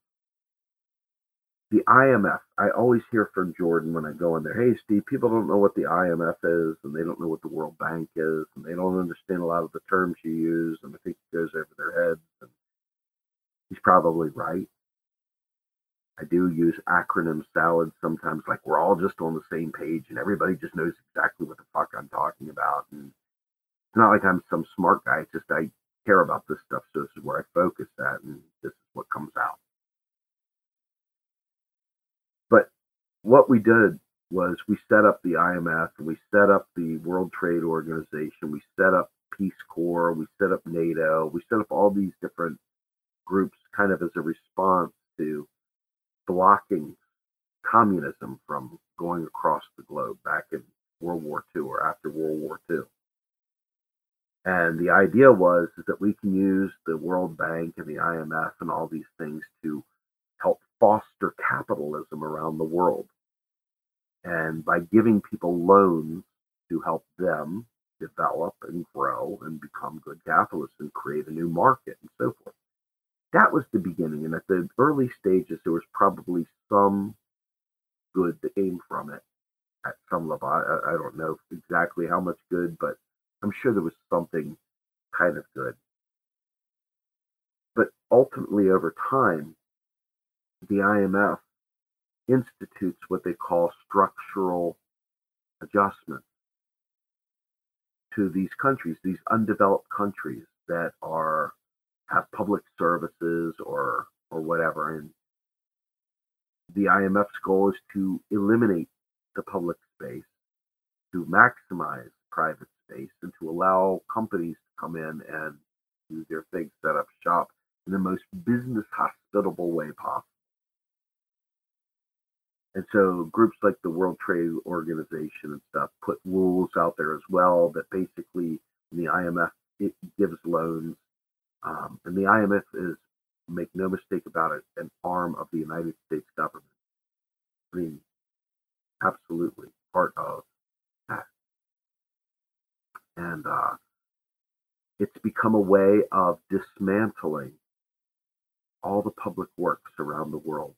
the IMF. I always hear from Jordan when I go in there, hey, Steve, people don't know what the IMF is, and they don't know what the World Bank is, and they don't understand a lot of the terms you use, and I think it goes over their heads. And he's probably right. I do use acronym salad sometimes, like we're all just on the same page and everybody just knows exactly what the fuck I'm talking about. And it's not like I'm some smart guy, it's just I care about this stuff, so this is where I focus at, and this is what comes out. What we did was we set up the IMF we set up the World Trade Organization, we set up Peace Corps, we set up NATO, we set up all these different groups kind of as a response to blocking communism from going across the globe back in World War II or after World War II. And the idea was is that we can use the World Bank and the IMF and all these things to help foster capitalism around the world. And by giving people loans to help them develop and grow and become good capitalists and create a new market and so forth. That was the beginning. And at the early stages, there was probably some good that came from it at some level. I, I don't know exactly how much good, but I'm sure there was something kind of good. But ultimately, over time, the IMF institutes what they call structural adjustment to these countries, these undeveloped countries that are have public services or or whatever. And the IMF's goal is to eliminate the public space, to maximize private space, and to allow companies to come in and do their thing, set up shop in the most business hospitable way possible. And so groups like the World Trade Organization and stuff put rules out there as well that basically the IMF it gives loans, um, and the IMF is make no mistake about it an arm of the United States government. I mean, absolutely part of that, and uh, it's become a way of dismantling all the public works around the world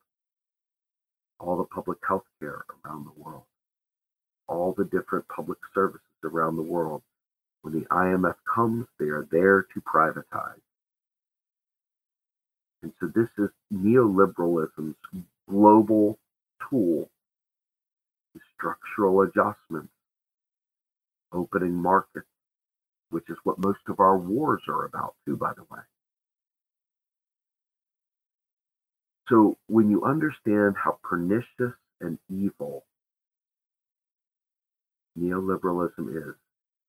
all the public health care around the world, all the different public services around the world. When the IMF comes, they are there to privatize. And so this is neoliberalism's global tool, structural adjustments, opening markets, which is what most of our wars are about, too, by the way. So when you understand how pernicious and evil neoliberalism is,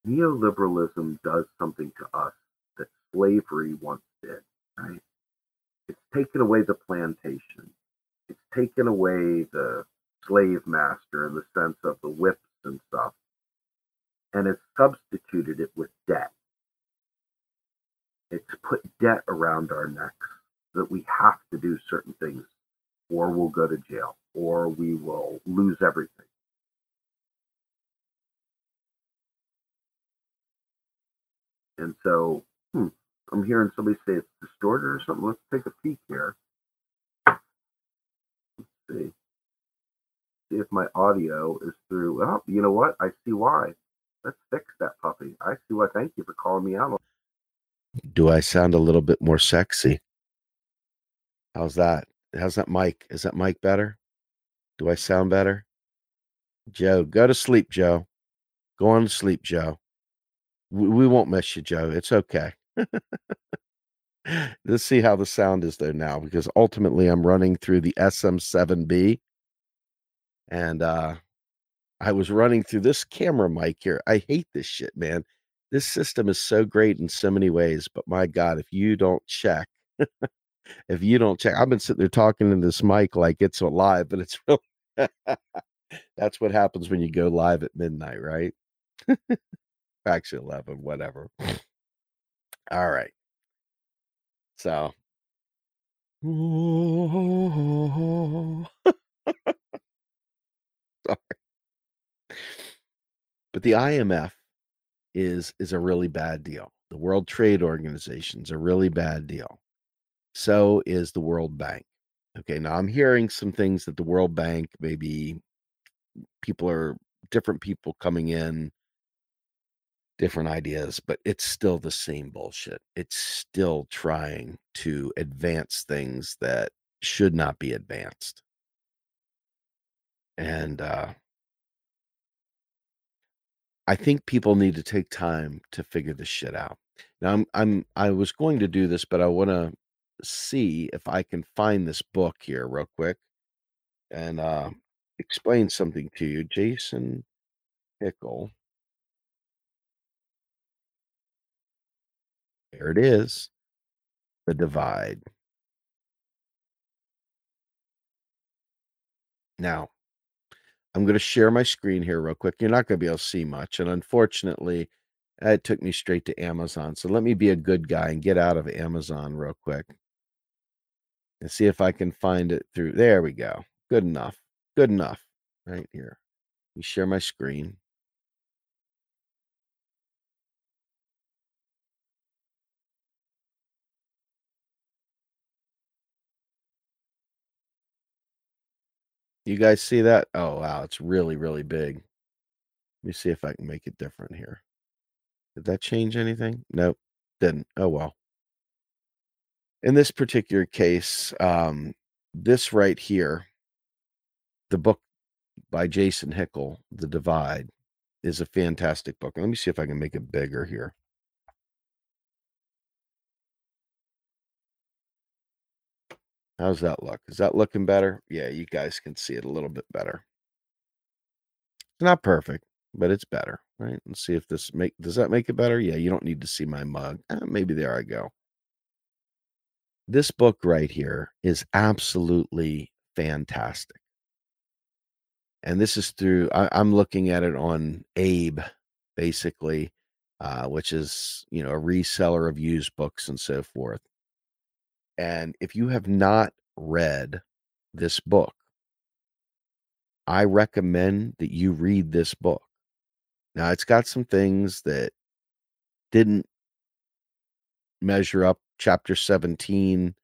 neoliberalism does something to us that slavery once did, right? It's taken away the plantation. It's taken away the slave master in the sense of the whips and stuff, and it's substituted it with debt. It's put debt around our necks that we have to do certain things or we'll go to jail or we will lose everything. And so, hmm, I'm hearing somebody say it's distorted or something. Let's take a peek here. Let's see. See if my audio is through. Oh, you know what? I see why. Let's fix that puppy. I see why. Thank you for calling me out. Do I sound a little bit more sexy? How's that? How's that mic? Is that mic better? Do I sound better? Joe, go to sleep, Joe. Go on to sleep, Joe. We, we won't miss you, Joe. It's okay. <laughs> Let's see how the sound is there now because ultimately I'm running through the SM7B And uh, I was running through this camera mic here. I hate this shit, man. This system is so great in so many ways, but my God, if you don't check, <laughs> if you don't check, I've been sitting there talking in this mic like it's alive, but it's <laughs> real. That's what happens when you go live at midnight, right? Actually, 11, whatever. All right. So. <laughs> Sorry. But the IMF is is a really bad deal. The World Trade Organization is a really bad deal. So is the World Bank. Okay, now I'm hearing some things that the World Bank maybe people are different people coming in different ideas, but it's still the same bullshit. It's still trying to advance things that should not be advanced. And uh I think people need to take time to figure this shit out. Now I'm I'm I was going to do this, but I want to see if I can find this book here real quick and uh explain something to you. Jason Hickel. There it is. The divide. Now, I'm going to share my screen here real quick. You're not going to be able to see much. And unfortunately, it took me straight to Amazon. So let me be a good guy and get out of Amazon real quick and see if I can find it through. There we go. Good enough. Good enough. Right here. Let me share my screen. You guys see that? Oh, wow. It's really, really big. Let me see if I can make it different here. Did that change anything? Nope. Didn't. Oh, well. In this particular case, um, this right here, the book by Jason Hickel, The Divide, is a fantastic book. Let me see if I can make it bigger here. How's that look? Is that looking better? Yeah, you guys can see it a little bit better. It's not perfect, but it's better, right? Let's see if this make does that make it better? Yeah, you don't need to see my mug. Eh, maybe there I go. This book right here is absolutely fantastic. And this is through I, I'm looking at it on Abe, basically, uh, which is you know a reseller of used books and so forth. And if you have not read this book, I recommend that you read this book. Now, it's got some things that didn't measure up. Chapter 17,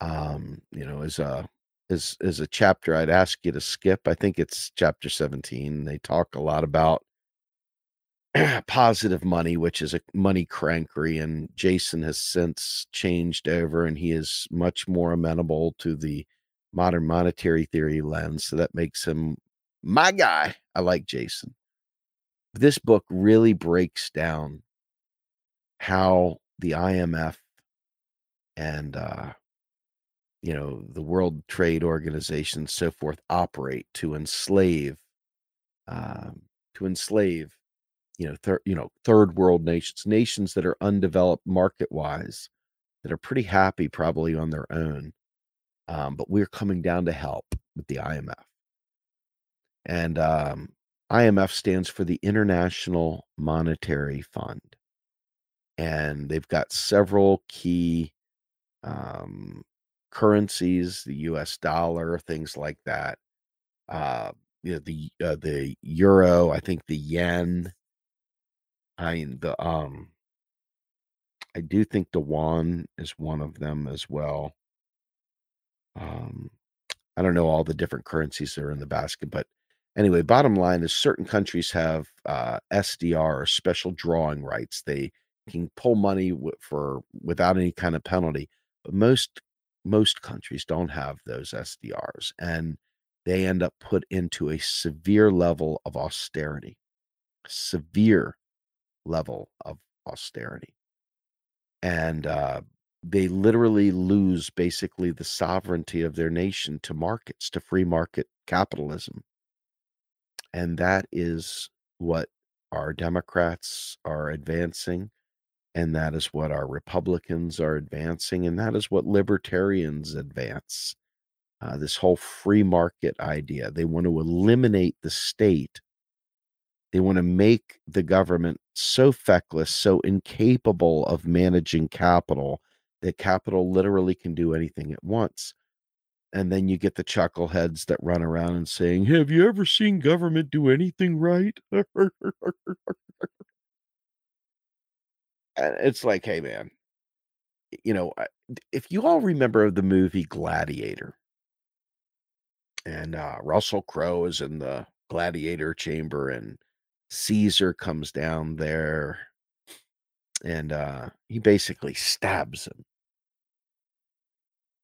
um, you know, is a is is a chapter I'd ask you to skip. I think it's chapter 17. They talk a lot about <clears throat> positive money, which is a money crankery, and Jason has since changed over, and he is much more amenable to the modern monetary theory lens. So that makes him my guy. I like Jason. This book really breaks down how the IMF and uh, you know the World Trade Organization, so forth, operate to enslave, um, to enslave you know, third, you know, third world nations, nations that are undeveloped market wise, that are pretty happy probably on their own. Um, but we're coming down to help with the IMF. And um, IMF stands for the International Monetary Fund. And they've got several key um, currencies, the US dollar, things like that. Uh, you know, the uh, the euro, I think the yen, I mean, the um I do think the Yuan is one of them as well. Um, I don't know all the different currencies that are in the basket, but anyway, bottom line is certain countries have uh, SDR or special drawing rights. They can pull money for without any kind of penalty, but most most countries don't have those SDRs, and they end up put into a severe level of austerity. Severe level of austerity. And uh, they literally lose basically the sovereignty of their nation to markets, to free market capitalism. And that is what our Democrats are advancing. And that is what our Republicans are advancing. And that is what libertarians advance. Uh, this whole free market idea. They want to eliminate the state. They want to make the government so feckless, so incapable of managing capital that capital literally can do anything it wants. And then you get the chuckleheads that run around and saying, Have you ever seen government do anything right? <laughs> and it's like, hey, man, you know, if you all remember the movie Gladiator, and uh, Russell Crowe is in the gladiator chamber, and Caesar comes down there, and uh, he basically stabs him.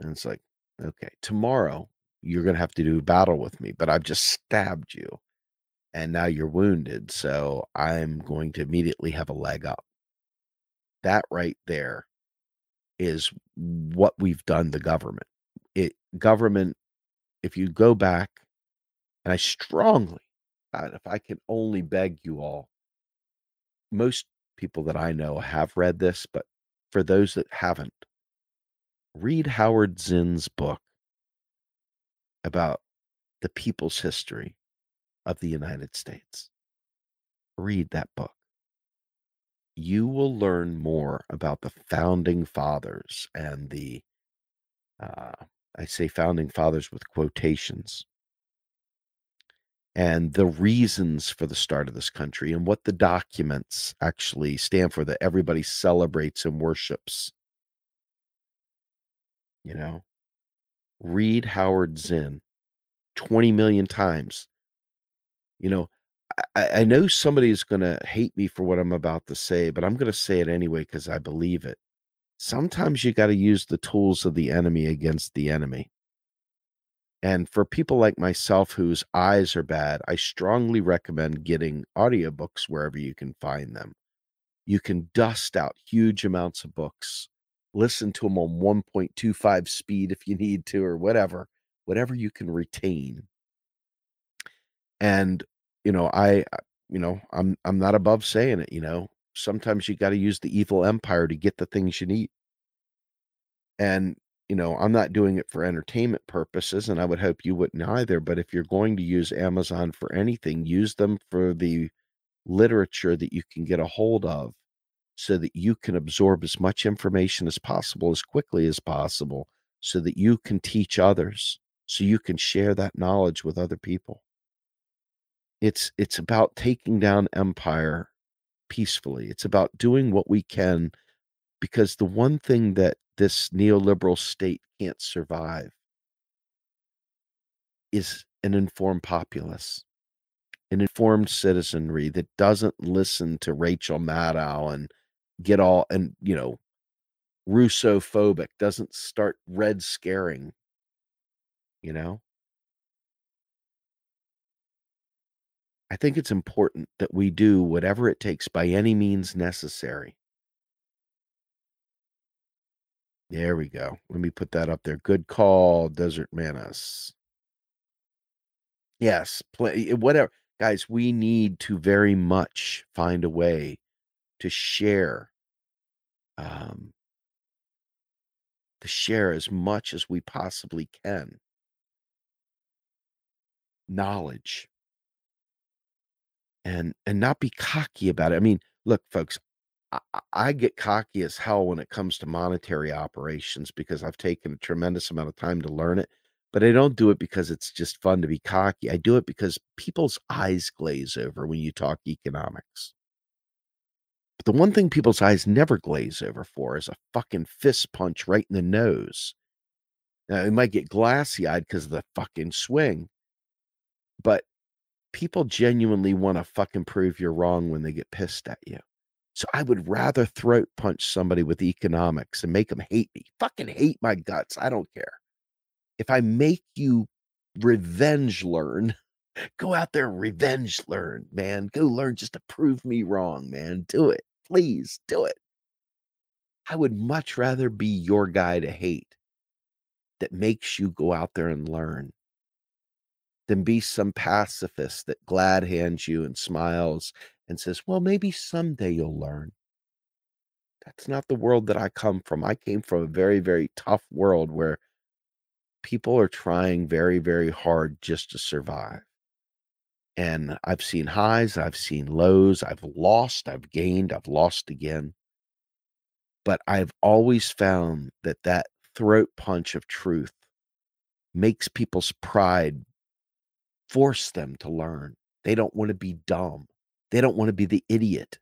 And it's like, okay, tomorrow you're going to have to do battle with me, but I've just stabbed you and now you're wounded. So I'm going to immediately have a leg up. That right there is what we've done the government. It government, if you go back, and I strongly, God, if I can only beg you all, most people that I know have read this, but for those that haven't, read Howard Zinn's book about the people's history of the United States. Read that book. You will learn more about the founding fathers and the, uh, I say founding fathers with quotations, and the reasons for the start of this country and what the documents actually stand for that everybody celebrates and worships. You know, read Howard Zinn 20 million times. You know, I, I know is going to hate me for what I'm about to say, but I'm going to say it anyway because I believe it. Sometimes you got to use the tools of the enemy against the enemy. And for people like myself whose eyes are bad, I strongly recommend getting audiobooks wherever you can find them. You can dust out huge amounts of books, listen to them on 1.25 speed if you need to, or whatever, whatever you can retain. And, you know, I, uh, you know, I'm, I'm not above saying it, you know, sometimes you got to use the evil empire to get the things you need. And you know, I'm not doing it for entertainment purposes, and I would hope you wouldn't either. But if you're going to use Amazon for anything, use them for the literature that you can get a hold of so that you can absorb as much information as possible as quickly as possible so that you can teach others so you can share that knowledge with other people it's it's about taking down empire peacefully it's about doing what we can because the one thing that this neoliberal state can't survive is an informed populace, an informed citizenry that doesn't listen to Rachel Maddow and get all and you know Russo-phobic, doesn't start red scaring, you know. I think it's important that we do whatever it takes by any means necessary There we go. Let me put that up there. Good call, Desert Manas. Yes, play eh, whatever. Guys, we need to very much find a way to share um to share as much as we possibly can knowledge and and not be cocky about it. I mean, look folks, I, get cocky as hell when it comes to monetary operations because I've taken a tremendous amount of time to learn it. But I don't do it because it's just fun to be cocky. I do it because people's eyes glaze over when you talk economics. But the one thing people's eyes never glaze over for is a fucking fist punch right in the nose. Now, it might get glassy eyed because of the fucking swing, but people genuinely want to fucking prove you're wrong when they get pissed at you. So I would rather throat punch somebody with economics and make them hate me. Fucking hate my guts. I don't care. If I make you revenge learn, <laughs> go out there and revenge learn, man. Go learn just to prove me wrong, man. Do it. Please do it. I would much rather be your guy to hate that makes you go out there and learn than be some pacifist that glad hands you and smiles and says, Well, maybe someday you'll learn. That's not the world that I come from. I came from a very, very tough world where people are trying very, very hard just to survive. And I've seen highs, I've seen lows, I've lost, I've gained, I've lost again. But I've always found that that throat punch of truth makes people's pride force them to learn. They don't want to be dumb. They don't want to be the idiot.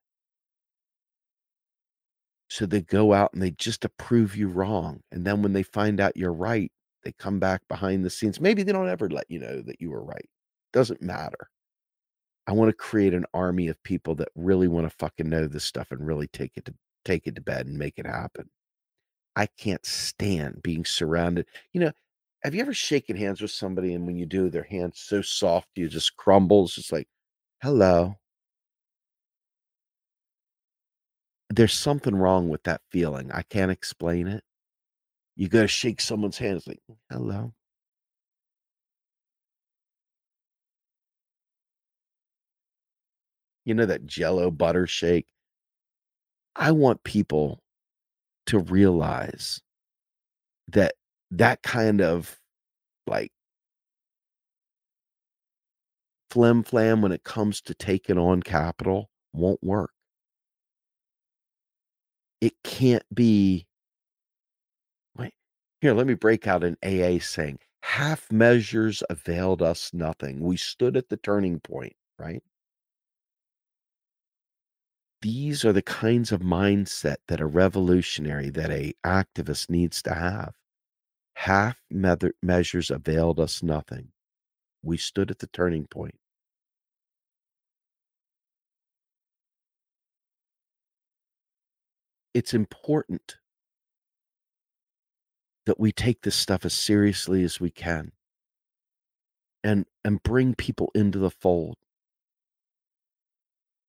So they go out and they just to prove you wrong. And then when they find out you're right, they come back behind the scenes. Maybe they don't ever let you know that you were right. Doesn't matter. I want to create an army of people that really want to fucking know this stuff and really take it to take it to bed and make it happen. I can't stand being surrounded. You know, have you ever shaken hands with somebody and when you do, their hands so soft you just crumble? It's just like, hello. There's something wrong with that feeling. I can't explain it. You go to shake someone's hand, it's like, hello. You know that jello butter shake? I want people to realize that that kind of like flim flam when it comes to taking on capital won't work. It can't be. Wait, here, let me break out an AA saying half measures availed us nothing. We stood at the turning point, right? These are the kinds of mindset that a revolutionary, that a activist needs to have. Half measures availed us nothing. We stood at the turning point. It's important that we take this stuff as seriously as we can and and bring people into the fold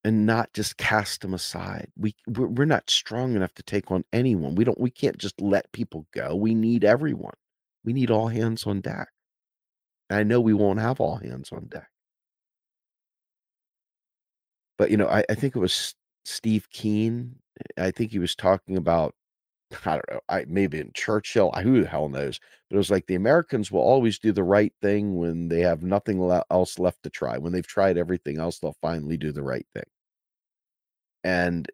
and not just cast them aside. We we're, not strong enough to take on anyone. We don't we can't just let people go. We need everyone. We need all hands on deck. I know we won't have all hands on deck. But you know, I, I think it was Steve Keen. I think he was talking about <laughs> I don't know, I maybe in Churchill, who the hell knows? But it was like the Americans will always do the right thing when they have nothing else left to try. When they've tried everything else, they'll finally do the right thing. And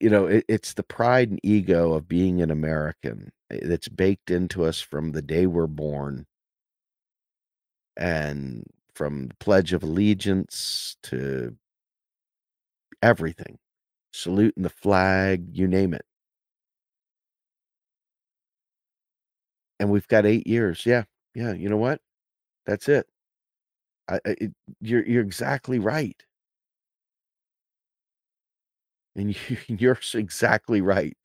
you know, it, it's the pride and ego of being an American eh, that's baked into us from the day we're born, and from the Pledge of Allegiance to everything, saluting the flag, you name it. And we've got 8 years. Yeah. Yeah, you know what? That's it. I it, you're you're exactly right. And <laughs> you, you're exactly right.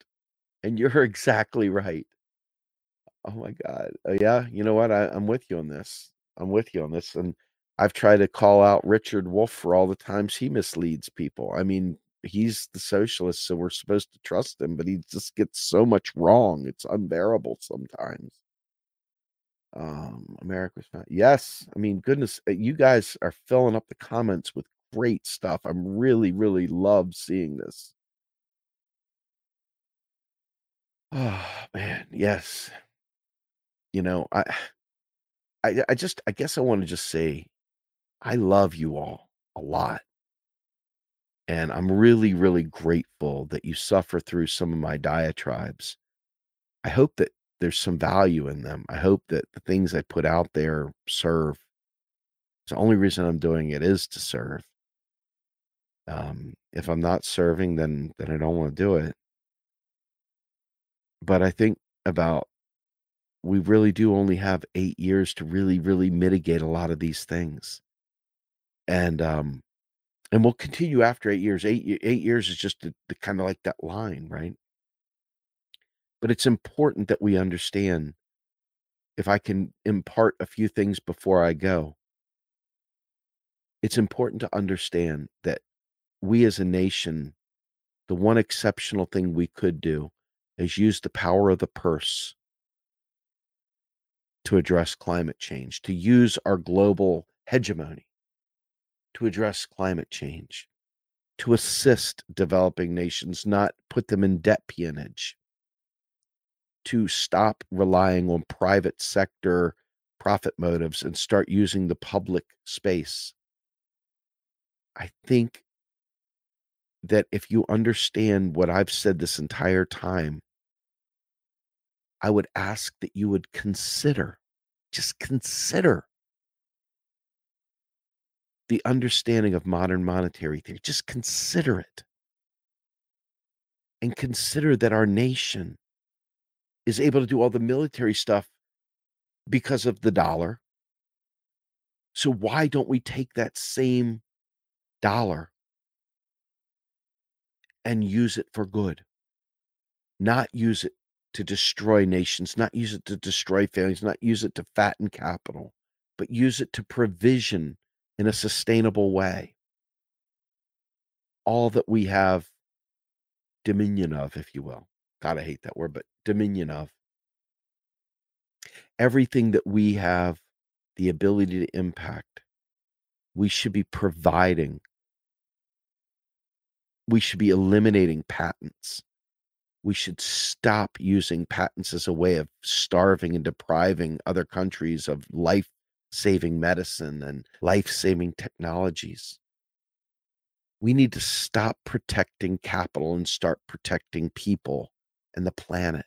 And you're exactly right. Oh my God. Uh, yeah, you know what? I, I'm with you on this. I'm with you on this. And I've tried to call out Richard Wolff for all the times he misleads people. I mean, he's the socialist, so we're supposed to trust him, but he just gets so much wrong. It's unbearable sometimes. Um, America's not. Yes, I mean, goodness, uh, you guys are filling up the comments with great stuff. I'm really, really love seeing this. Oh man, yes. You know, I, <sighs> I, I just, I guess I want to just say, I love you all a lot. And I'm really, really grateful that you suffer through some of my diatribes. I hope that there's some value in them. I hope that the things I put out there serve. The only reason I'm doing it is to serve. Um, if I'm not serving, then then I don't want to do it. But I think about we really do only have eight years to really, really mitigate a lot of these things. And um, and we'll continue after eight years. Eight eight years is just the, the kind of like that line, right? But it's important that we understand. If I can impart a few things before I go, it's important to understand that we as a nation, the one exceptional thing we could do is use the power of the purse to address climate change, to use our global hegemony to address climate change, to assist developing nations, not put them in debt peonage, to stop relying on private sector profit motives and start using the public space. I think that if you understand what I've said this entire time, I would ask that you would consider, just consider the understanding of modern monetary theory. Just consider it. And consider that our nation is able to do all the military stuff because of the dollar. So, why don't we take that same dollar and use it for good? Not use it to destroy nations, not use it to destroy families, not use it to fatten capital, but use it to provision in a sustainable way all that we have dominion of, if you will. God, I hate that word, but dominion of. Everything that we have the ability to impact, we should be providing. We should be eliminating patents. We should stop using patents as a way of starving and depriving other countries of life saving medicine and life saving technologies. We need to stop protecting capital and start protecting people and the planet.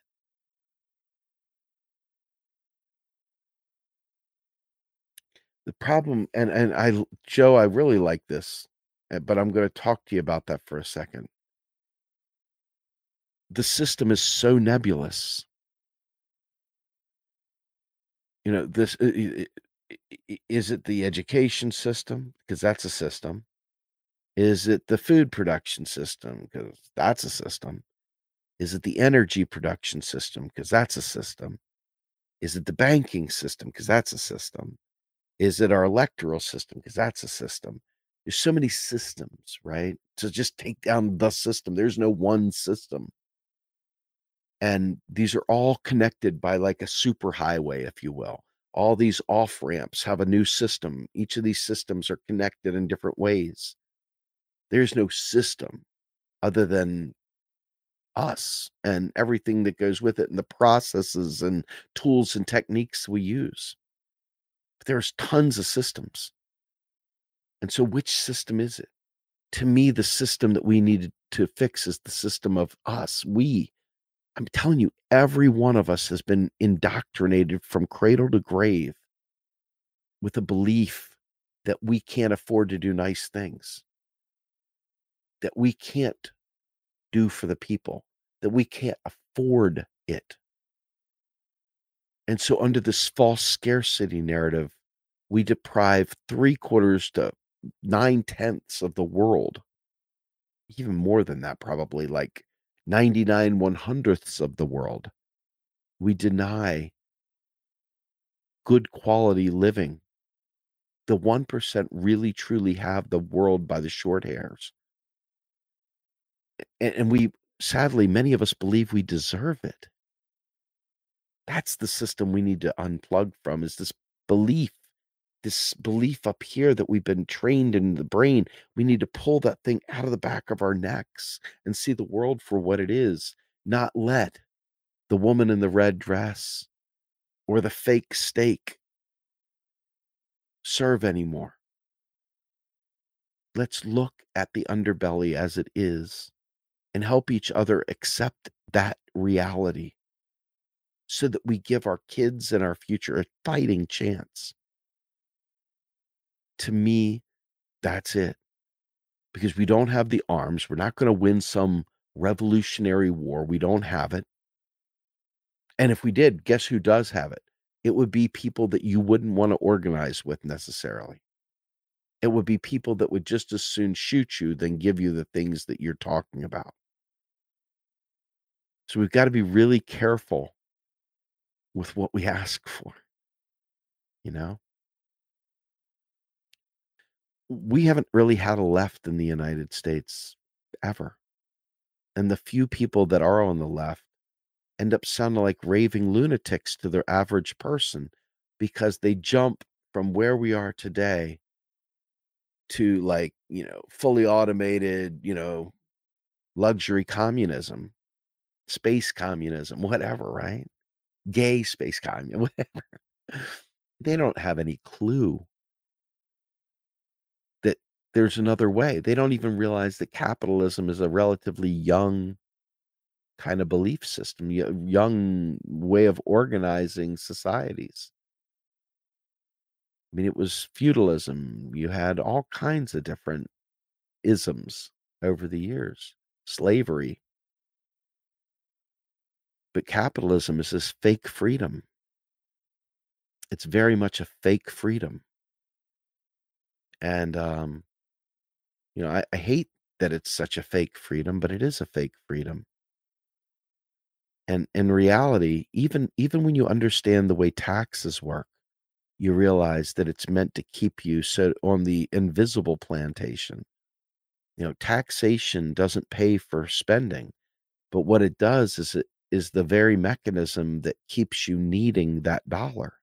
The problem, and, and I, Joe, I really like this, Eh, but I'm going to talk to you about that for a second. The system is so nebulous. You know, this is it the education system? Because that's a system. Is it the food production system? Because that's a system. Is it the energy production system? Because that's a system. Is it the banking system? Because that's a system. Is it our electoral system? Because that's a system there's so many systems right to just take down the system there's no one system and these are all connected by like a super highway if you will all these off ramps have a new system. Each of these systems are connected in different ways. There's no system other than us and everything that goes with it and the processes and tools and techniques we use. But there's tons of systems. And so, which system is it? To me, the system that we need to fix is the system of us, we, I'm telling you, every one of us has been indoctrinated from cradle to grave with a belief that we can't afford to do nice things, that we can't do for the people, that we can't afford it. And so, under this false scarcity narrative, we deprive three quarters to nine tenths of the world, even more than that, probably like 99 one hundredths of the world. We deny good quality living. The 1% really truly have the world by the short hairs. And, and we, sadly, many of us believe we deserve it. That's the system we need to unplug from is this belief this belief up here that we've been trained in the brain. We need to pull that thing out of the back of our necks and see the world for what it is, not let the woman in the red dress or the fake steak serve anymore. Let's look at the underbelly as it is and help each other accept that reality so that we give our kids and our future a fighting chance to me, that's it. Because we don't have the arms. We're not going to win some revolutionary war. We don't have it. And if we did, guess who does have it? It would be people that you wouldn't want to organize with necessarily. It would be people that would just as soon shoot you than give you the things that you're talking about. So we've got to be really careful with what we <laughs> ask for. You know? We haven't really had a left in the United States ever. And the few people that are on the left end up sounding like raving lunatics to their average person because they jump from where we are today to like, you know, fully automated, you know, luxury communism, space communism, whatever, right? Gay space communism, <laughs> whatever. They don't have any clue there's another way. They don't even realize that capitalism is a relatively young kind of belief system, young way of organizing societies. I mean, it was feudalism. You had all kinds of different isms over the years, slavery. But capitalism is this fake freedom. It's very much a fake freedom. And, um, you know, I, I hate that it's such a fake freedom, but it is a fake freedom. And in reality, even even when you understand the way taxes work, you realize that it's meant to keep you so on the invisible plantation. You know, taxation doesn't pay for spending, but what it does is it is the very mechanism that keeps you needing that dollar.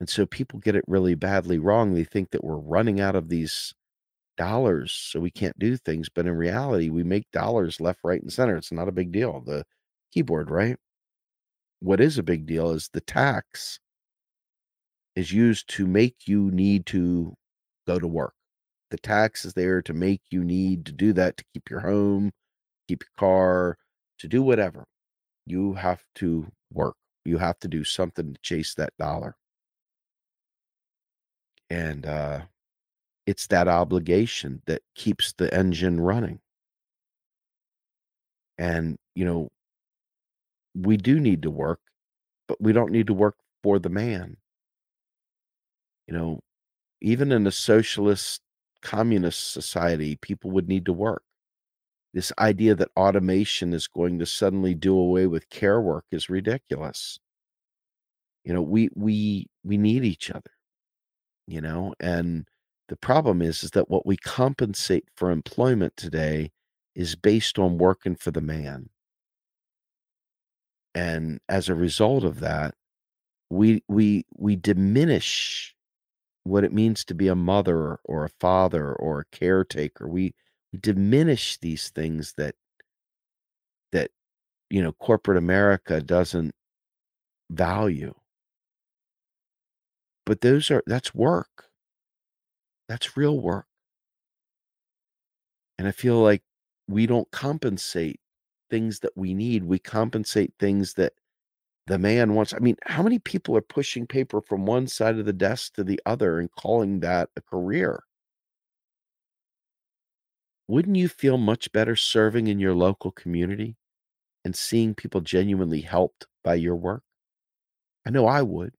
And so people get it really badly wrong. They think that we're running out of these dollars so we can't do things, but in reality, we make dollars left, right, and center. It's not a big deal. The keyboard, right? What is a big deal is the tax is used to make you need to go to work. The tax is there to make you need to do that to keep your home, keep your car, to do whatever. You have to work. You have to do something to chase that dollar. And uh, it's that obligation that keeps the engine running. And, you know, we do need to work, but we don't need to work for the man. You know, even in a socialist communist society, people would need to work. This idea that automation is going to suddenly do away with care work is ridiculous. You know, we we we need each other. You know, and the problem is is that what we compensate for employment today is based on working for the man. And as a result of that, we we we diminish what it means to be a mother or a father or a caretaker. We, diminish these things that that you know corporate America doesn't value. But those are that's work. That's real work. And I feel like we don't compensate things that we need. We compensate things that the man wants I mean, how many people are pushing paper from one side of the desk to the other and calling that a career? Wouldn't you feel much better serving in your local community and seeing people genuinely helped by your work? I know I would.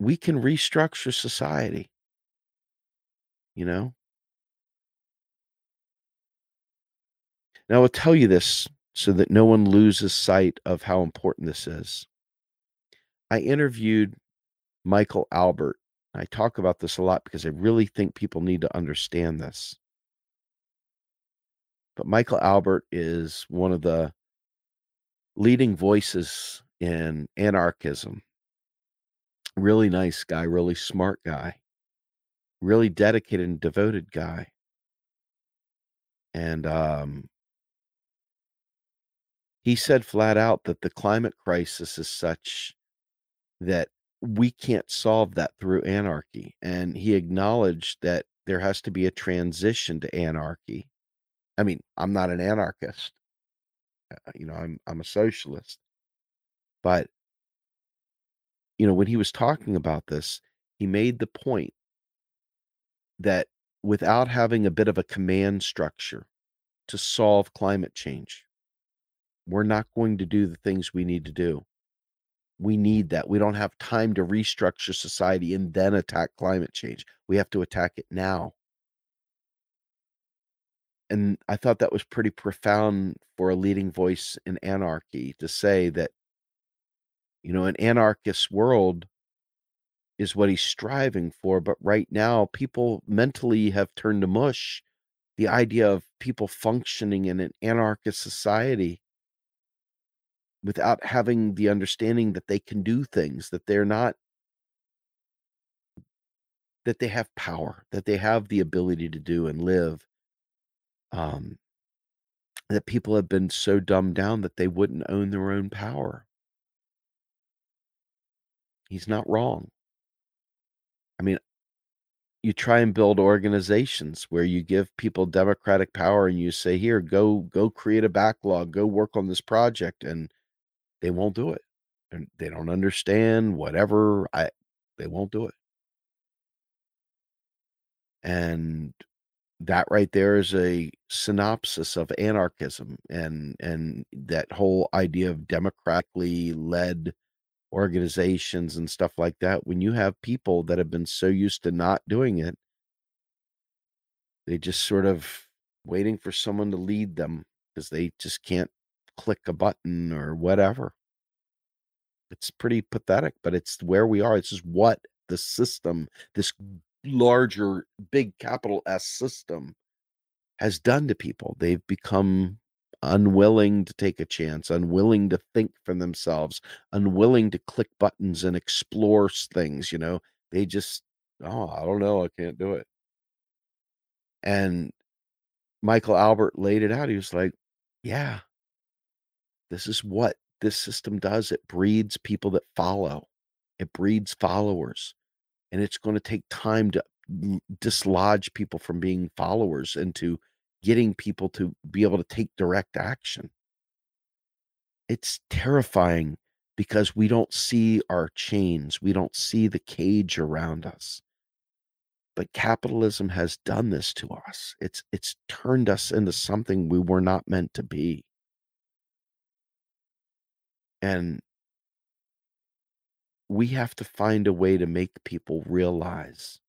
We can restructure society. You know? Now, I'll tell you this so that no one loses sight of how important this is. I interviewed Michael Albert. I talk about this a lot because I really think people need to understand this. But Michael Albert is one of the leading voices in anarchism. Really nice guy, really smart guy, really dedicated and devoted guy. And um, he said flat out that the climate crisis is such that we can't solve that through anarchy. And he acknowledged that there has to be a transition to anarchy. I mean, I'm not an anarchist. Uh, you know, I'm I'm a socialist. But you know, when he was talking about this, he made the point that without having a bit of a command structure to solve climate change, we're not going to do the things we need to do. We need that. We don't have time to restructure society and then attack climate change. We have to attack it now. And I thought that was pretty profound for a leading voice in anarchy to say that, you know, an anarchist world is what he's striving for. But right now, people mentally have turned to mush. The idea of people functioning in an anarchist society without having the understanding that they can do things, that they're not that they have power, that they have the ability to do and live. Um, that people have been so dumbed down that they wouldn't own their own power. He's not wrong. I mean, you try and build organizations where you give people democratic power and you say, "Here, go go create a backlog, go work on this project," and they won't do it. And they don't understand whatever. I they won't do it. And that right there is a synopsis of anarchism and and that whole idea of democratically led organizations and stuff like that when you have people that have been so used to not doing it they just sort of waiting for someone to lead them because they just can't click a button or whatever it's pretty pathetic but it's where we are this is what the system this larger big capital S system has done to people. They've become unwilling to take a chance, unwilling to think for themselves, unwilling to click buttons and explore things, you know. They just, oh, I don't know, I can't do it. And Michael Albert laid it out. He was like, yeah, this is what this system does. It breeds people that follow. It breeds followers and it's going to take time to dislodge people from being followers and to getting people to be able to take direct action. It's terrifying because we don't see our chains, we don't see the cage around us. But capitalism has done this to us. It's it's turned us into something we were not meant to be. And we have to find a way to make people realize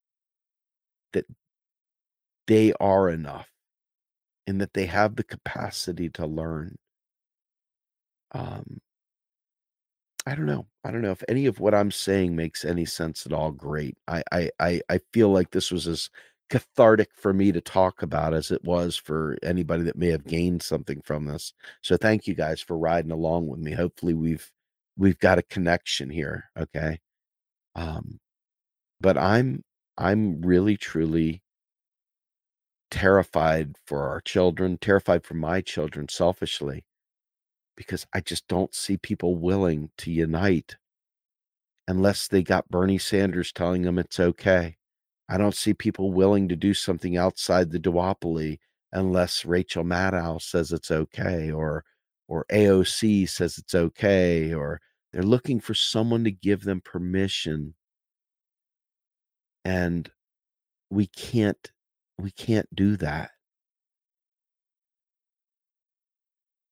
that they are enough and that they have the capacity to learn. Um, I don't know. I don't know if any of what I'm saying makes any sense at all. Great. I I I, I feel like this was as cathartic for me to talk about as it was for anybody that may have gained something from this. So thank you guys for riding along with me. Hopefully we've we've got a connection here okay um but i'm i'm really truly terrified for our children terrified for my children selfishly because i just don't see people willing to unite unless they got bernie sanders telling them it's okay i don't see people willing to do something outside the duopoly unless rachel maddow says it's okay or or aoc says it's okay or they're looking for someone to give them permission. And we can't we can't do that.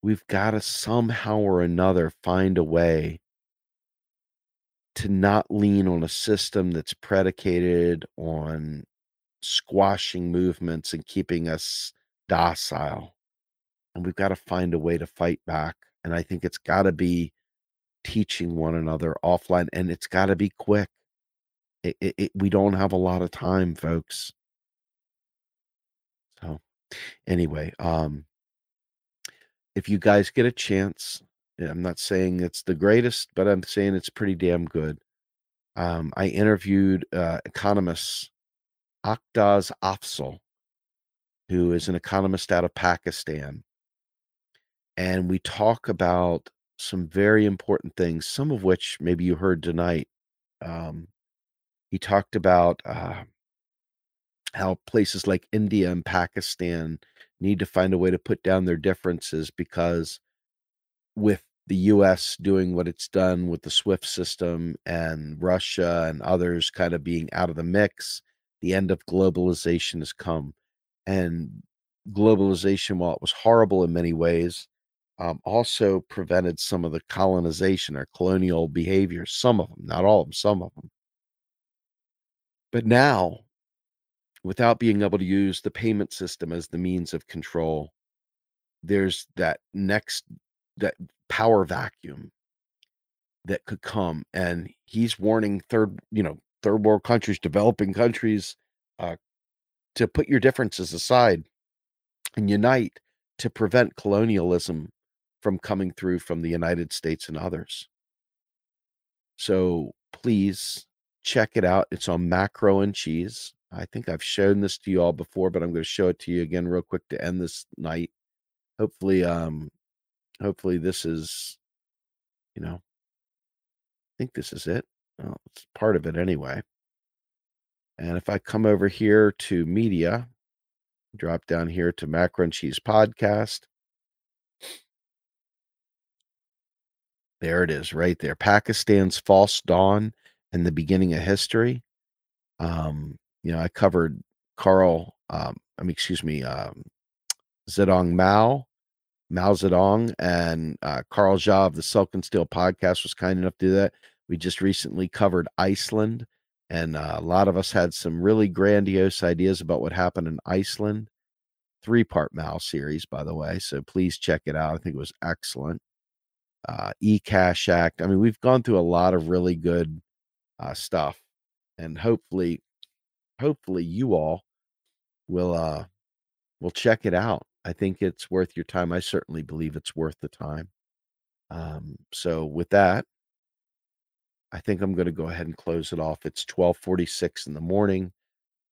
We've got to somehow or another find a way to not lean on a system that's predicated on squashing movements and keeping us docile. And we've got to find a way to fight back. And I think it's got to be teaching one another offline, and it's got to be quick. It, it, it, we don't have a lot of time, folks. Anyway, um, if you guys get a chance, I'm not saying it's the greatest, but I'm saying it's pretty damn good. Um, I interviewed uh, economist Aqdas Afzal, who is an economist out of Pakistan. And we talk about some very important things, some of which maybe you heard tonight. Um, he talked about uh, how places like India and Pakistan need to find a way to put down their differences because with the US doing what it's done with the SWIFT system and Russia and others kind of being out of the mix, the end of globalization has come. And globalization, while it was horrible in many ways, um, also prevented some of the colonization or colonial behavior, some of them, not all of them, some of them. But now, without being able to use the payment system as the means of control, there's that next that power vacuum that could come and he's warning third you know third world countries developing countries uh, to put your differences aside and unite to prevent colonialism from coming through from the United States and others. So please check it out. It's on macro and cheese. I think I've shown this to you all before, but I'm going to show it to you again real quick to end this night. Hopefully, um, hopefully this is, you know, I think this is it. Well, it's part of it anyway. And if I come over here to media, drop down here to Macro and Cheese Podcast. There it is, right there. Pakistan's false dawn and the beginning of history. Um, you know, I covered Carl, um, I mean, excuse me, um, Zedong Mao, Mao Zedong, and uh, Carl Zha of the Silk and Steel podcast was kind enough to do that. We just recently covered Iceland, and uh, a lot of us had some really grandiose ideas about what happened in Iceland. Three part Mao series, by the way. So please check it out. I think it was excellent. Uh, eCash Act. I mean, we've gone through a lot of really good uh, stuff, and hopefully, hopefully you all will uh will check it out. I think it's worth your time. I certainly believe it's worth the time. Um, so with that, I think I'm going to go ahead and close it off. It's 12:46 in the morning.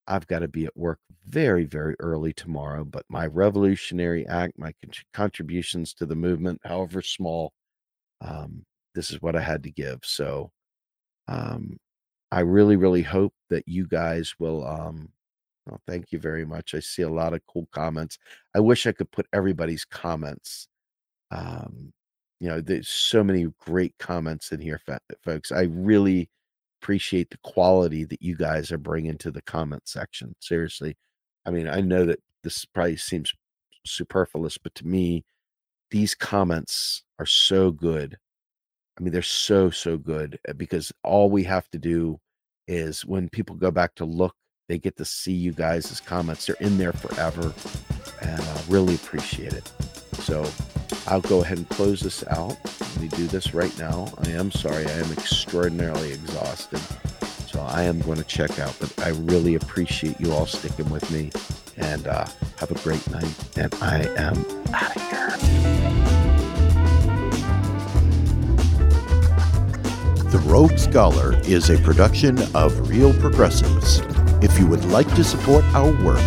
I've got to be at work very, very early tomorrow, but my revolutionary act, my con- contributions to the movement, however small, um, this is what I had to give. So um, I really, really hope that you guys will. Um, well, thank you very much. I see a lot of cool comments. I wish I could put everybody's comments. Um, you know, there's so many great comments in here, folks. I really appreciate the quality that you guys are bringing to the comment section. Seriously. I mean, I know that this probably seems superfluous, but to me, these comments are so good. I mean, they're so, so good uh, because all we have to do is when people go back to look, they get to see you guys' comments. They're in there forever and I really appreciate it. So I'll go ahead and close this out. Let me do this right now. I am sorry, I am extraordinarily exhausted. So I am going to check out, but I really appreciate you all sticking with me and uh, have a great night. And I am out of here. The Rogue Scholar is a production of Real Progressives. If you would like to support our work,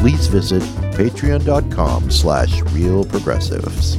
please visit patreon.com slash realprogressives.